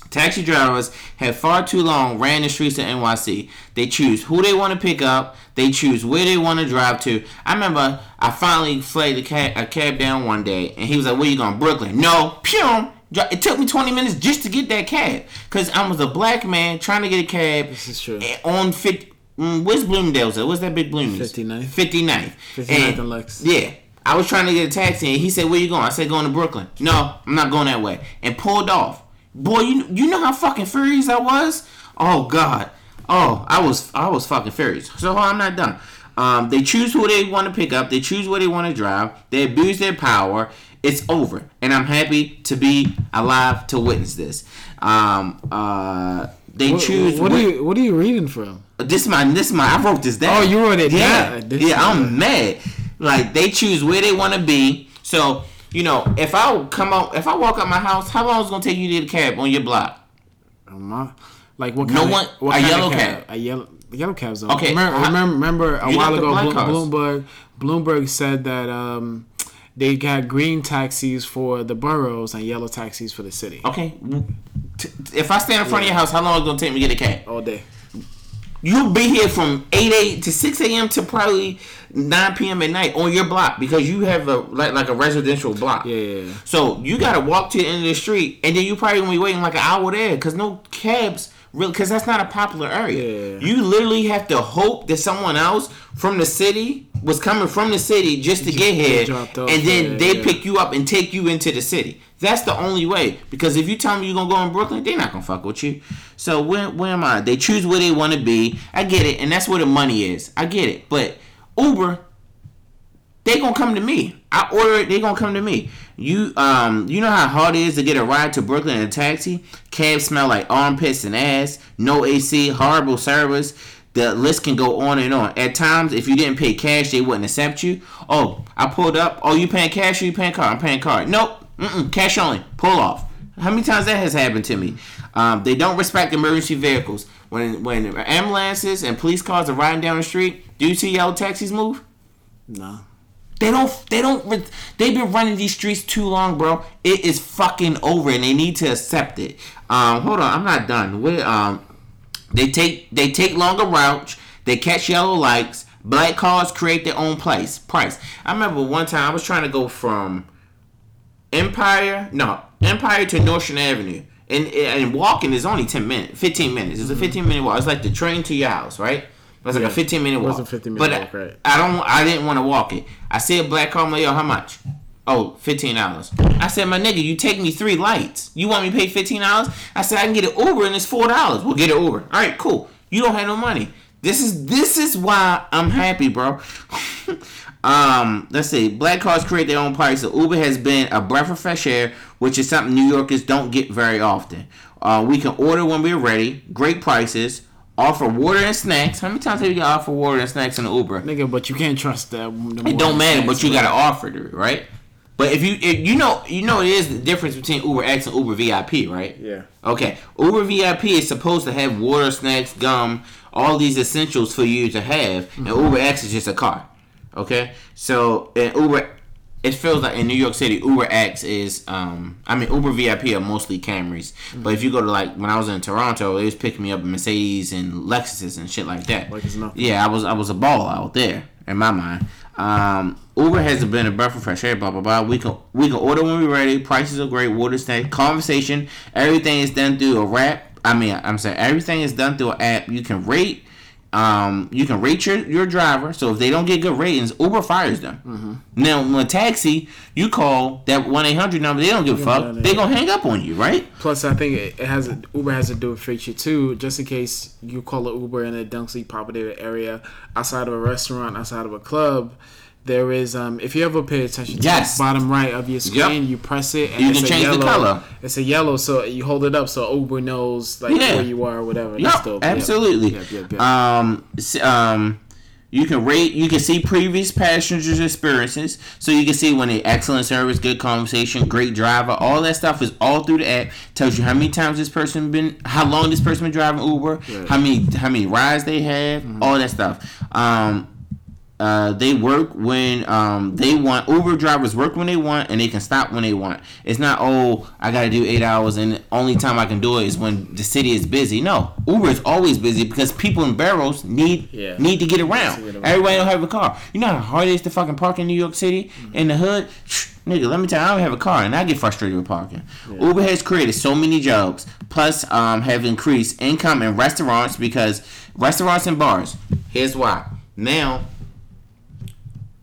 Taxi drivers have far too long ran the streets of NYC. They choose who they want to pick up. They choose where they want to drive to. I remember I finally flagged a cab, a cab down one day, and he was like, "Where you going, Brooklyn?" No, Pum. It took me 20 minutes just to get that cab, cause I was a black man trying to get a cab. This is true. On fit, mm, where's Bloomingdale's? at? What's that big Bloomingdale's? 59th. 59th. 59th And- and Lex. Yeah. I was trying to get a taxi and he said, Where you going? I said, Going to Brooklyn. No, I'm not going that way. And pulled off. Boy, you you know how fucking furious I was? Oh God. Oh, I was I was fucking furious. So I'm not done. Um, they choose who they want to pick up, they choose where they want to drive, they abuse their power. It's over. And I'm happy to be alive to witness this. Um, uh, they What, choose what wh- are you What are you reading from? This is my this is my I wrote this down. Oh, you wrote it yeah. down. Yeah, I'm mad. Like they choose where they want to be. So you know, if I come out, if I walk out my house, how long is it gonna take you to get a cab on your block? Um, like what? Kind No Kind one- Of, what a yellow of cab. A yellow yellow cabs. zone. Okay, Remember, remember, remember a while ago, Bloomberg Bloomberg said that um, they got green taxis for the boroughs and yellow taxis for the city Okay. If I stand in front of your house, how long is it gonna take me to get a cab? all day. You'll be here from eight a to six a.m. to probably nine p.m. at night on your block because you have a like like a residential block. Yeah, yeah, yeah. So you gotta walk to the end of the street, and then you probably gonna be waiting like an hour there because no cabs really because that's not a popular area. Yeah. You literally have to hope that someone else from the city was coming from the city just to get here, and then yeah, they yeah. pick you up and take you into the city. That's the only way. Because if you tell me you're gonna go in Brooklyn, they're not gonna fuck with you. So where where am I? They choose where they want to be. I get it, and that's where the money is. I get it. But Uber, they gonna come to me. I order it, they gonna come to me. You um you know how hard it is to get a ride to Brooklyn in a taxi? Cabs smell like armpits and ass, no AC, horrible service. The list can go on and on. At times, if you didn't pay cash, they wouldn't accept you. Oh, I pulled up. Oh, you paying cash or you paying card? I'm paying card. Nope. Mm-mm, cash only. Pull off. How many times that has happened to me? Um, they don't respect emergency vehicles. When when ambulances and police cars are riding down the street, do you see yellow taxis move? No. They don't. They don't. They've been running these streets too long, bro. It is fucking over, and they need to accept it. Um, hold on, I'm not done. We um, they take they take longer routes. They catch yellow lights. Black cars create their own place price. I remember one time I was trying to go from Empire, no Empire to Nostrand Avenue, and and walking is only ten minutes, fifteen minutes. It's a fifteen minute walk. It's like the train to your house, right? It's like Yeah. a fifteen minute It walk. was a 15 but walk, right. I don't. I didn't want to walk it. I see a black car. I'm like, yo, how much? Oh, fifteen dollars. I said, my nigga, you take me three lights. You want me to pay fifteen dollars? I said, I can get an Uber and it's four dollars. We'll get an Uber. All right, cool. You don't have no money. This is this is why I'm happy, bro. um, let's see. Black cars create their own price. So Uber has been a breath of fresh air, which is something New Yorkers don't get very often. Uh, we can order when we're ready. Great prices. Offer water and snacks. How many times have you got offer water and snacks in the Uber? Nigga, but you can't trust that. It don't matter, but you gotta offer it, right? But if you if you know you know it is the difference between Uber X and Uber VIP, right? Yeah. Okay. Uber VIP is supposed to have water, snacks, gum, all these essentials for you to have, and mm-hmm. Uber X is just a car. Okay. So in Uber, it feels like in New York City, Uber X is um I mean Uber VIP are mostly Camrys, but if you go to like when I was in Toronto, it was picking me up in Mercedes and Lexuses and shit like that. Like. Yeah, I was I was a ball out there in my mind. Um, Uber has been a breath of fresh air. Blah blah blah. We can we can order when we're ready. Prices are great. Water snacks, conversation. Everything is done through a app. I mean, I'm saying everything is done through an app. You can rate. Um, you can rate your, your driver. So if they don't get good ratings, Uber fires them. Mm-hmm. Now, when a taxi, you call that one eight hundred number. They don't give a fuck. They gonna hang up on you, right? Plus, I think it has a, Uber has a dual feature too, just in case you call an Uber in a densely populated area outside of a restaurant, outside of a club. There is, um, if you ever pay attention to Yes. the bottom right of your screen, Yep. you press it and You it's can a change the yellow. color. It's a yellow, so you hold it up so Uber knows like Yeah. where you are or whatever. Yep, dope. Absolutely. Yep, yep, yep. Um, um, you can rate. You can see previous passengers' experiences, so you can see when they excellent service, good conversation, great driver. All that stuff is all through the app. Tells you how many times this person been, how long this person been driving Uber, how many how many rides they have, Mm-hmm. all that stuff. Um, uh, they work when um, they want. Uber drivers work when they want, and they can stop when they want. It's not oh I got to do eight hours, and the only time I can do it is when the city is busy. No, Uber is always busy because people in boroughs need Yeah. need to get around. To get around. Everybody don't have a car. You know how hard it is to fucking park in New York City in the hood. Nigga, let me tell you, I don't have a car, and I get frustrated with parking. Uber has created so many jobs, plus um, have increased income in restaurants because restaurants and bars. Here's why. Now,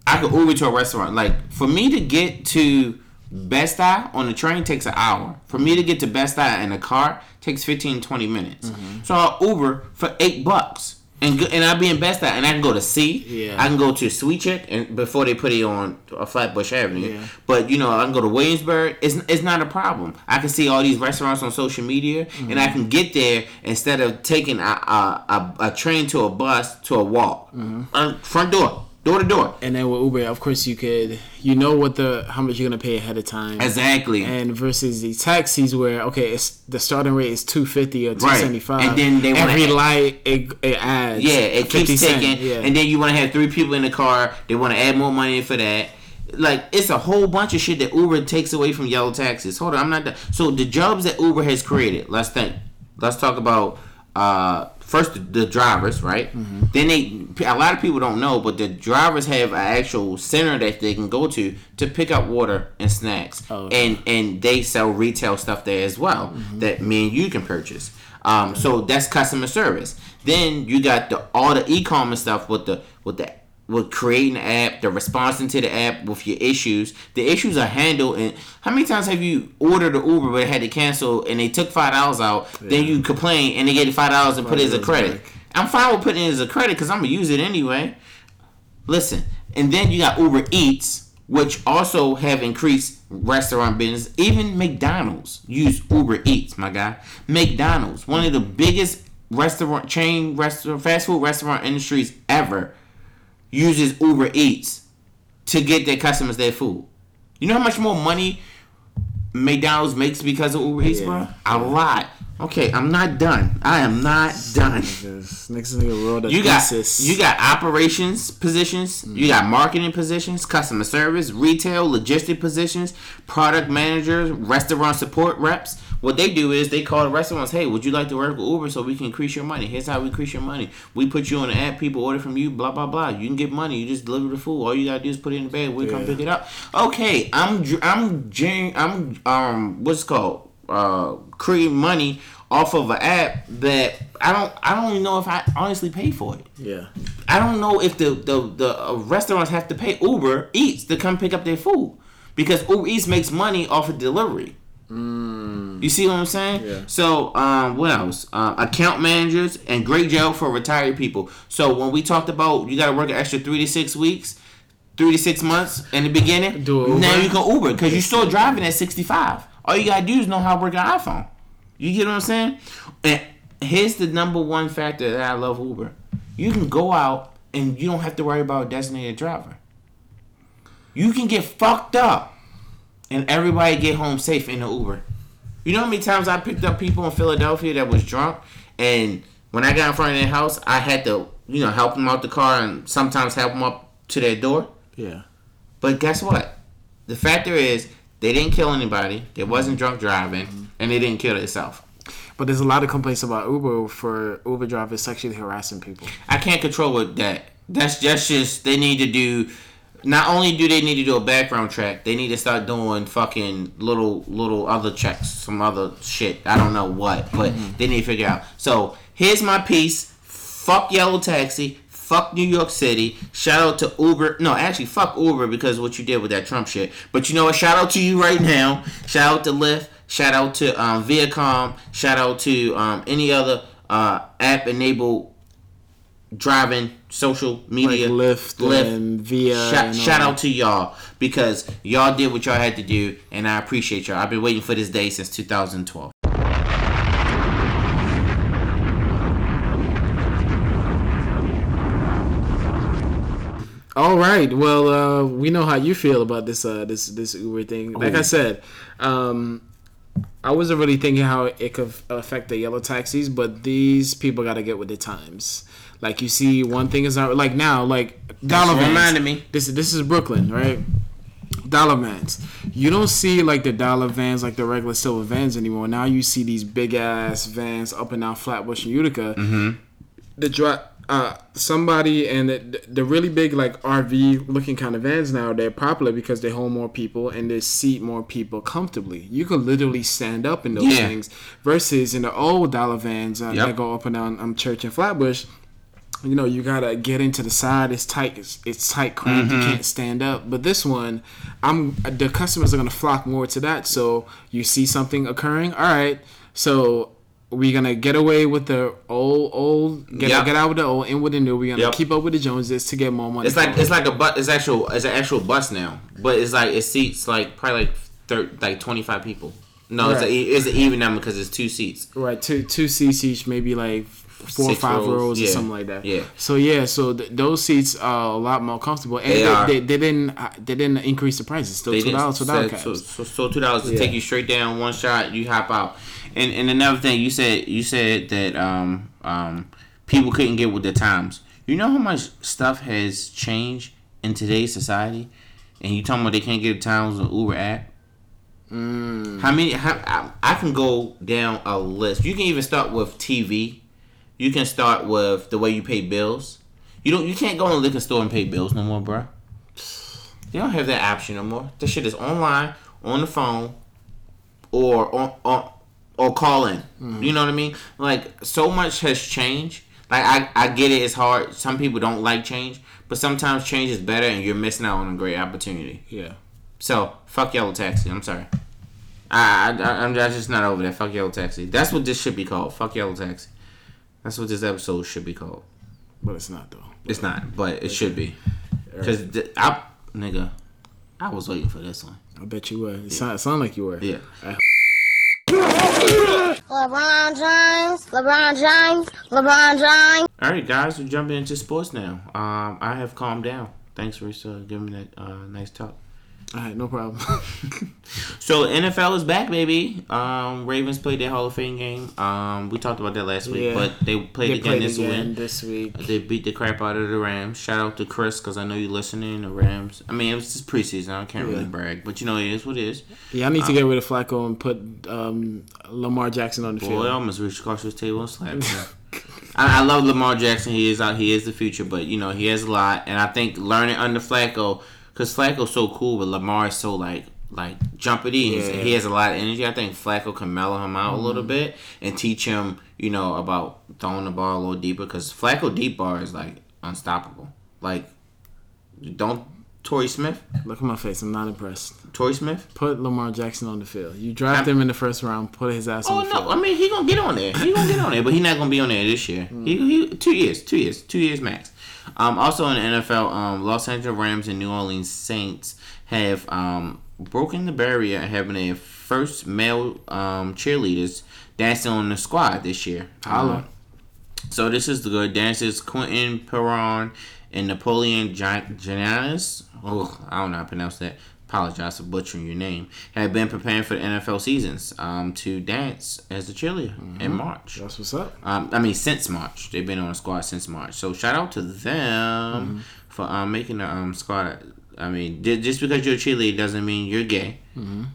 I could Uber to a restaurant. Like for me to get to Best Buy on the train takes an hour. For me to get to Best Buy in a car takes 15, 20 minutes. Mm-hmm. So I'll Uber for eight bucks. And, and I'll be in Best Buy and I can go to C. Yeah. I can go to Sweet Chick and before they put it on Flatbush Avenue. Yeah. But you know, I can go to Williamsburg. It's, it's not a problem. I can see all these restaurants on social media and I mm-hmm. can get there instead of taking a, a, a, a train to a bus to a walk. Mm-hmm. Uh, front door, door to door. And then with Uber, of course, you could you know what the how much you're gonna pay ahead of time. Exactly. and versus the taxis where okay, it's the starting rate is two fifty or two seventy five, And then they every add- light it, it adds. Yeah, it keeps ticking, Yeah, and then you want to have three people in the car. They want to add more money for that. Like it's a whole bunch of shit that Uber takes away from yellow taxis. Hold on, I'm not done. So the jobs that Uber has created. Let's think. Let's talk about uh, first the, the drivers, right? Mm-hmm. Then they a lot of people don't know, but the drivers have an actual center that they can go to to pick up water and snacks, Oh, and and they sell retail stuff there as well Mm-hmm. that me and you can purchase. Um, so that's customer service. Then you got the all the e-commerce stuff with the with the with creating an app, the responding to the app with your issues. The issues are handled. And how many times have you ordered an Uber but had to cancel and they took five dollars out? Then you complain and they gave you five dollars and put it as a credit. back. I'm fine with putting it as a credit because I'm gonna use it anyway. Listen, and then you got Uber Eats, which also have increased restaurant business. Even McDonald's use Uber Eats, my guy. McDonald's, one of the biggest restaurant chain restaurant fast food restaurant industries ever, uses Uber Eats to get their customers their food. You know how much more money McDonald's makes because of Uber Eats, bro? A lot. Okay, I'm not done. I am not done. Next nigga rolled a You got thesis. you got operations positions, you got marketing positions, customer service, retail, logistic positions, product managers, restaurant support reps. What they do is they call the restaurants, "Hey, would you like to work with Uber so we can increase your money? Here's how we increase your money. We put you on the app, people order from you, blah blah blah. You can get money. You just deliver the food. All you gotta do is put it in the bag. We come Yeah. pick it up. Okay, I'm I'm I'm um what's it called uh creating money off of an app that I don't I don't even know if I honestly pay for it. yeah. I don't know if the the the uh, restaurants have to pay Uber Eats to come pick up their food because Uber Eats makes money off of delivery. You see what I'm saying? Yeah. So, um, what else? Um, account managers and great job for retired people. So when we talked about you got to work an extra three to six weeks, three to six months in the beginning, Do now you can Uber because you're still driving at 65. All you gotta do is know how to work an iPhone. You get what I'm saying? And here's the number one factor that I love Uber. You can go out and you don't have to worry about a designated driver. You can get fucked up and everybody get home safe in the Uber. You know how many times I picked up people in Philadelphia that was drunk and when I got in front of their house, I had to, you know, help them out the car and sometimes help them up to their door. Yeah. But guess what? The factor is they didn't kill anybody. They wasn't drunk driving, and they didn't kill itself. But there's a lot of complaints about Uber for Uber drivers sexually harassing people. I can't control what that. That's just just they need to do not only do they need to do a background check, they need to start doing fucking little little other checks, some other shit. I don't know what, but Mm-hmm. they need to figure out. So here's my piece. Fuck yellow taxi. Fuck New York City. Shout out to Uber. No, actually, fuck Uber because of what you did with that Trump shit. But you know what? Shout out to you right now. Shout out to Lyft. Shout out to um, Viacom. Shout out to um, any other uh, app enabled driving social Like media. Lyft, and Via. Shout, and shout out to y'all because y'all did what y'all had to do, and I appreciate y'all. I've been waiting for this day since 2012. All right. Well, uh, we know how you feel about this uh, this this Uber thing. Like I Oh. said, um, I wasn't really thinking how it could affect the yellow taxis, but these people got to get with the times. Like you see, one thing is not like now, like dollar vans. reminded me. This this is Brooklyn, right? Dollar vans. You don't see like the dollar vans, like the regular silver vans anymore. Now you see these big ass vans up and down Flatbush and Utica Mm-hmm. the dri uh somebody and the, the really big like RV looking kind of vans now they're popular because they hold more people and they seat more people comfortably. You could literally stand up in those Yeah. things versus in the old dollar vans uh, Yep. that go up and down um, Church and Flatbush. You know, you gotta get into the side. It's tight. It's, it's tight, cramped. Mm-hmm. You can't stand up. But this one, I'm the customers are gonna flock more to that. So you see something occurring. All right. So we're gonna get away with the old, old. Get Yep. get out with the old, in with the new. We're gonna Yep. keep up with the Joneses to get more money. It's like it's like a bus. It's actual. It's an actual bus now, but it's like it seats like probably like thir- like 25 people. No, it's, a, it's an even number because it's two seats. right two two seats each, maybe like four or five rows, rows, or yeah. something like that. Yeah. So yeah, so th- those seats are a lot more comfortable, and They they, are. they, they didn't uh, they didn't increase the prices. Still two dollars without so, so, so two dollars to Yeah. take you straight down one shot. You hop out. And and another thing you said you said that um um people couldn't get with the times. You know how much stuff has changed in today's society, and you talking about they can't get the times on Uber app. Mm. How many? How, I, I can go down a list. You can even start with TV. You can start with the way you pay bills. You don't. You can't go in a liquor store and pay bills no more, bruh. They don't have that option no more. That shit is online, on the phone, or on, on or call in. Hmm. You know what I mean? Like so much has changed. Like I, I get it. It's hard. Some people don't like change, but sometimes change is better, and you're missing out on a great opportunity. Yeah. So fuck yellow taxi. I'm sorry. I, I I'm just not over that. Fuck yellow taxi. That's what this should be called. Fuck yellow taxi. That's what this episode should be called. But it's not though. It's not, but it should be. Cause th- I nigga, I was waiting for this one. I bet you were. It sounded sound like you were. Yeah. LeBron James, LeBron James, LeBron James. All right, guys, we're jumping into sports now. Um, I have calmed down. Thanks for uh, giving me that uh, nice talk. All right, no problem. So NFL is back, baby. Um, Ravens played their Hall of Fame game. Um, we talked about that last week, Yeah. but they played they again played this again win. this week. They beat the crap out of the Rams. Shout out to Chris because I know you're listening. The Rams. I mean, it was just preseason. I can't really brag, but you know it is what it is. Yeah, I need to get rid of Flacco and put um, Lamar Jackson on the Boy, field. I almost reached across this table and slapped him. I, I love Lamar Jackson. He is out. He is the future, but you know he has a lot, and I think learning under Flacco, because Flacco's so cool, but Lamar is so like like jumpity. He's- Yeah. He has a lot of energy. I think Flacco can mellow him out a little mm-hmm. bit and teach him, you know, about throwing the ball a little deeper. Because Flacco deep bar is like unstoppable. Like, don't Torrey Smith, Look at my face. I'm not impressed. Torrey Smith. Put Lamar Jackson on the field. You draft him in the first round. Put his ass Oh on the no! field. I mean, he gonna get on there. He gonna get on there, but he not gonna be on there this year. Mm. He, he two years, two years, two years max. Um, also in the NFL, um, Los Angeles Rams and New Orleans Saints have um, broken the barrier and having their first male um, cheerleaders dancing on the squad this year. Holla. Um, so this is the good dancers Quinton Peron and Napoleon Jananis. Oh, I don't know how to pronounce that. Apologize for butchering your name. Have been preparing for the NFL seasons um, to dance as a cheerleader in March. That's what's up. Um, I mean, since March, they've been on the squad since March. So shout out to them for um, making the um, squad. I mean, ju- just because you're a cheerleader doesn't mean you're gay.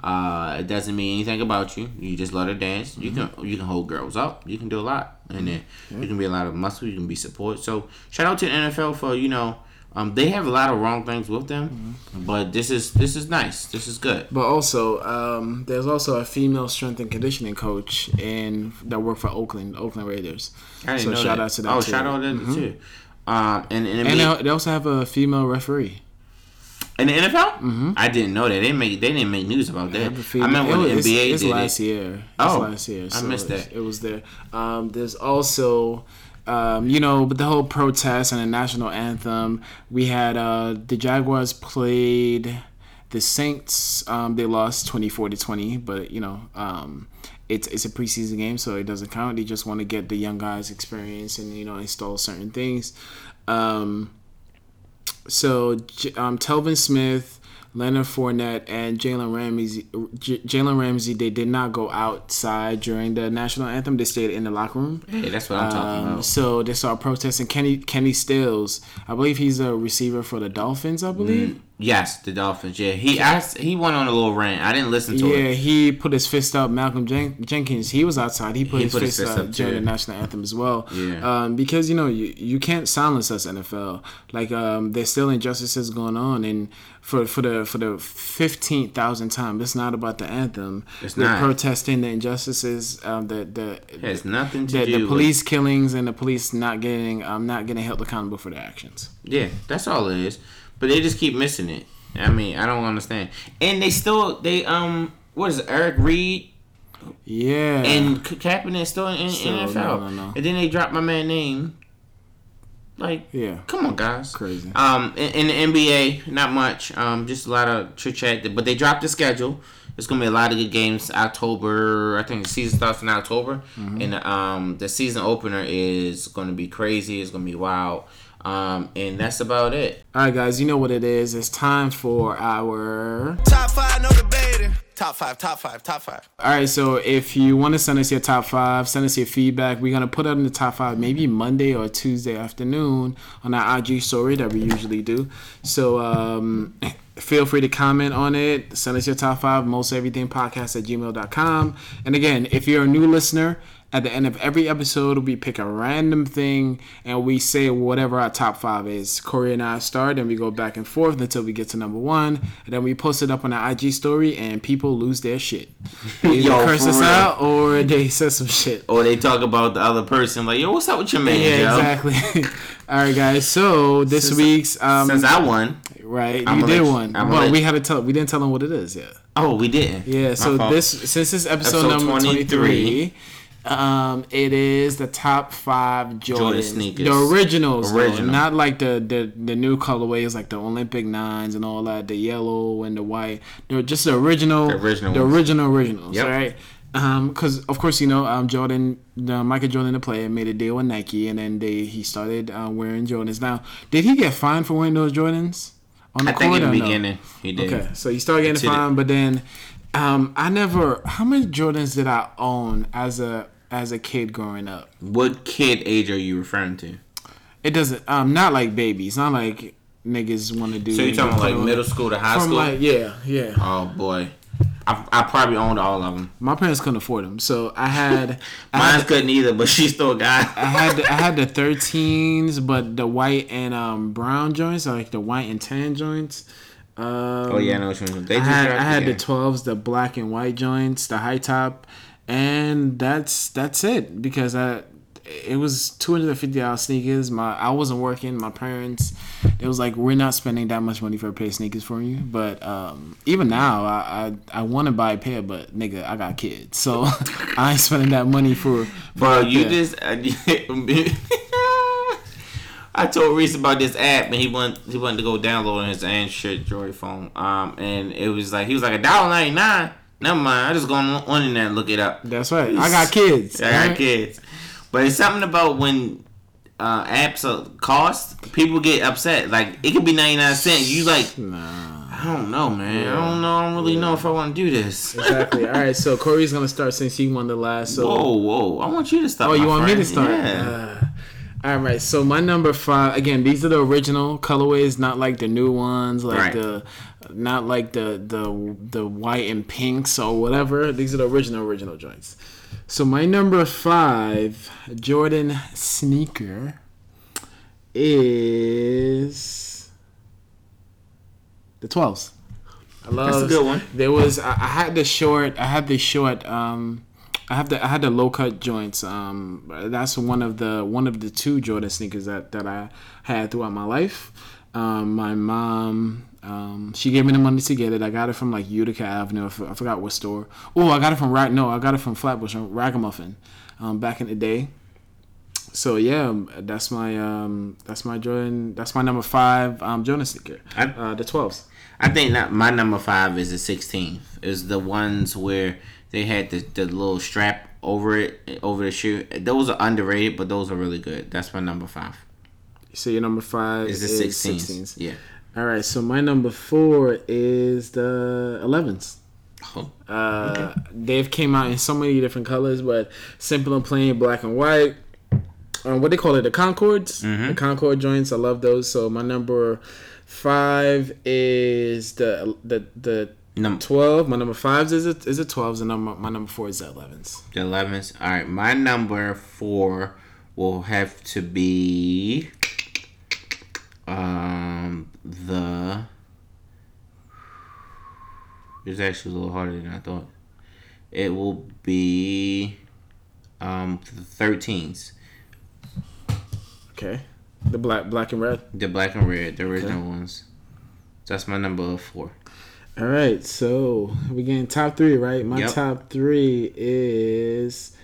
Uh, it doesn't mean anything about you. You just love to dance. You can you can hold girls up. You can do a lot, and then you can be a lot of muscle. You can be support. So shout out to the NFL for you know Um, they have a lot of wrong things with them, but this is this is nice. This is good. But also, um, there's also a female strength and conditioning coach in that work for Oakland, Oakland Raiders. I didn't so know shout that. out to that. Oh, too. shout out to them too. Um, and, and, And they, they also have a female referee. in the NFL, I didn't know that they make they didn't make news about that. I remember when it the NBA it's, did last it. year. It's Oh, last year. I so missed that. It was there. Um, there's also. Um, you know, but the whole protest and the national anthem, we had uh, the Jaguars played the Saints. Um, they lost 24 to 20, but you know, um, it's it's a preseason game, so it doesn't count. They just want to get the young guys experience and you know install certain things. Um, so um, Telvin Smith, Leonard Fournette, and Jalen Ramsey, J- Jalen Ramsey, they did not go outside during the national anthem. They stayed in the locker room. Hey, that's what I'm talking Um, about. so they started protesting. Kenny Kenny Stills, I believe he's a receiver for the Dolphins. I believe. Yes, the Dolphins. Yeah, he asked, he went on a little rant. I didn't listen to Yeah, it. he put his fist up. Malcolm Jen- Jenkins, he was outside. He put, He his, put his fist fist up up, during the national anthem as well. Yeah. Um, because you know you, you can't silence us NFL. Like um, there's still injustices going on, and for for the for the fifteen thousand time, it's not about the anthem. It's We're not. protesting the injustices, um, the the It has nothing to the, do the with- police killings and the police not getting um not getting held accountable for their actions. Yeah, that's all it is. But they just keep missing it. I mean, I don't understand. And they still they um what is it, Eric Reid Yeah. and Ka- Kaepernick still in Still, NFL. no, no, no. And then they dropped my man name. Like yeah. Come on, guys. Crazy. Um, in, in the NBA, not much. Um, just a lot of chit chat. But they dropped the schedule. It's gonna be a lot of good games. October, I think the season starts in October, Mm-hmm. and um, the season opener is gonna be crazy. It's gonna be wild. Um, and that's about it. All right, guys, you know what it is. It's time for our. Top five, no debating. Top five, top five, top five. All right, so if you want to send us your top five, send us your feedback. We're gonna put it in the top five maybe Monday or Tuesday afternoon on our IG story that we usually do. So um, feel free to comment on it. Send us your top five, most everything podcast at gmail.com. And again, if you're a new listener, at the end of every episode, we pick a random thing and we say whatever our top five is. Corey and I start, and we go back and forth until we get to number one, and then we post it up on our IG story, and people lose their shit. They either Yo, curse us real. out or they say some shit. Or they talk about the other person, like, yo, what's up with your man, Yeah, yo? exactly. All right, guys. So this Since- week's um, Since I won. right, I'ma you did one, I'ma but let we you- had to tell. We didn't tell them what it is yet. Oh, we didn't. Yeah, My so fault. this since this episode, Episode number 23. 23, um, it is the top five Jordan, Jordan sneakers. The originals, though, not like the, the the new colorways like the Olympic nines and all that, the yellow and the white. They're just the original, The original the original originals, Yep. right? Because of course you know um, Jordan, the Michael Jordan, the player, made a deal with Nike, and then they he started uh, wearing Jordans. Now, did he get fined for wearing those Jordans on the I think court in the or no? beginning he did. Okay, so he started getting fined, but then um, I never. How many Jordans did I own as a as a kid growing up? What kid age are you referring to? It doesn't. Um, not like babies. Not like niggas want to do. So you're talking like middle school to high school? like yeah, yeah. oh boy, I, I probably owned all of them. My parents couldn't afford them, so I had. I Mine had, couldn't either, but she still got. I had the, I had the 13s, but the white and um brown joints, like the white and tan joints. Um, oh yeah, I know what you mean. They I had, I had the twelves, the black and white joints, the high top, and that's that's it because I it was two hundred and fifty dollars sneakers. My I wasn't working. My parents, it was like we're not spending that much money for a pair of sneakers for you. But um, even now, I I, I want to buy a pair, but nigga, I got kids, so I ain't spending that money for. for Bro, you pair. just. I told Reese about this app, and he went he wanted to go download on his Android Droid phone. Um, and it was like he was like a dollar ninety nine. Never mind, I just go on on internet and look it up. That's right. I got kids. I got kids. But it's something about when uh, apps are cost, people get upset. Like it could be ninety nine cents. You like, Nah. I don't know, man. I don't know. I don't really know if I want to do this. Exactly. All right. So Corey's gonna start since he won the last. So Whoa, whoa! I want you to start. Oh, you want me to friend. start? Yeah. Uh, all right. So my number five. Again, these are the original colorways, not like the new ones, like Right. the, not like the the the white and pinks or whatever. These are the original original joints. So my number five Jordan sneaker is The twelves. I love. That's a good one. There was I, I had the short. I had the short. Um, I have the I had the low cut joints. Um, that's one of the one of the two Jordan sneakers that that I had throughout my life. Um, my mom. Um, she gave me the money to get it. I got it from like Utica Avenue. I forgot what store. Oh, I got it from Rag. No, I got it from Flatbush, Ragamuffin, um, back in the day so yeah, um, that's my um that's my Jordan that's my number five um Jordan sneaker. I- uh, the twelves. I think that my number five is the 16th. Is the ones where they had the, the little strap over it over the shoe. Those are underrated, but those are really good. That's my number five. So your number five Is is the 16s. Yeah. All right. So my number four is the elevens. Oh. Uh, they've came out in so many different colors, but simple and plain, black and white. Um, what they call it, the Concords, the Concord joints. I love those. So my number five is the the the Number twelve. My number five is it is it twelves, and number my number four is the elevens. the elevens. All right, my number four will have to be um the. It's actually a little harder than I thought. It will be um the 13s. Okay, the black black and red. The black and red, the original ones. That's my number four. All right, so we getting top three, right? My Yep. top three is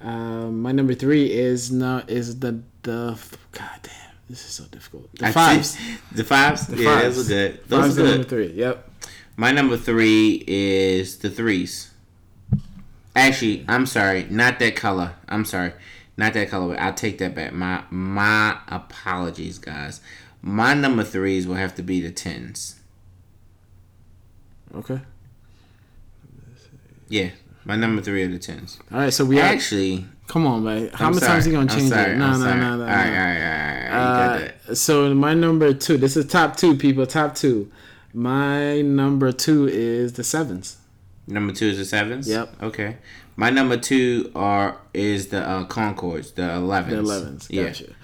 um, my number three is not is the the God damn, this is so difficult. The I fives. The fives. The yeah, fives. those are good. Those Fives are are number good. three. Yep. My number three is the threes. Actually, I'm sorry, not that color. I'm sorry, not that color. I'll take that back. My my apologies, guys. My number threes will have to be the tens. Okay. Yeah, my number three are the tens. All right, so we are, Actually, come on, man. How I'm many times sorry. you gonna change sorry. it? No, I'm no, sorry. no, no, All right, all no. right, all right. Uh, so my number two. This is top two, people. Top two. My number two is the sevens. Number two is the sevens. Yep. Okay. My number two are is the uh, Concords, the elevens. The elevens. Yeah.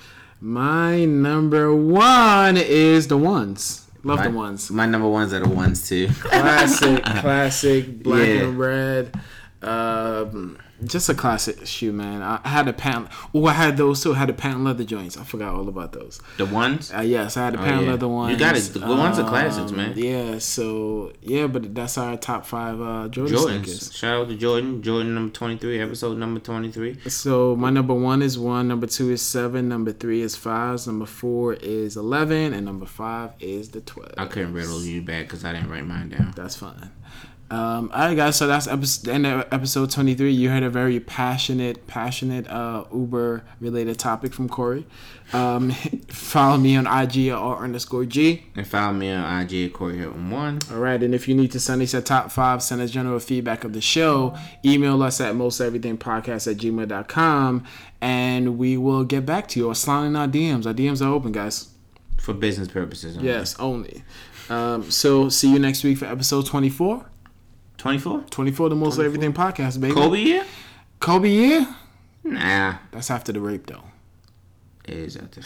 My number one is the ones. Love My, the ones. My number ones are the ones too. Classic, classic, black Yeah. and red. Um, just a classic shoe, man. I had a patent. Oh, I had those too. I had the patent leather joints. I forgot all about those. the ones. Uh, yes, I had the Oh, patent yeah. leather ones. You got it. The ones are classics, Um, man. Yeah, so yeah, but that's our top five uh, Jordan Jordans. sneakers. Shout out to Jordan. Jordan number twenty three. Episode number twenty three. So my number one is one, number two is seven, number three is five, number four is eleven, and number five is the twelve. I couldn't riddle you back because I didn't write mine down. That's fine. Um, all right, guys. So that's episode, end of episode twenty three. You heard a very passionate, passionate uh, Uber related topic from Corey. Um, follow me on IG at R underscore G. And follow me on IG at Corey Hilton one. All right, and if you need to send us a top five, send us general feedback of the show, email us at mosteverythingpodcast at gmail.com, and we will get back to you or slide in our DMs. Our DMs are open, guys. For business purposes. Only. Yes, only. Um, so see you next week for episode Twenty four. 24, 24, the Most Everything podcast, baby. Kobe year? Kobe, year? Nah. That's after the rape, though. It is out there.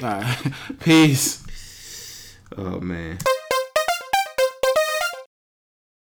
All right. Peace. Oh man.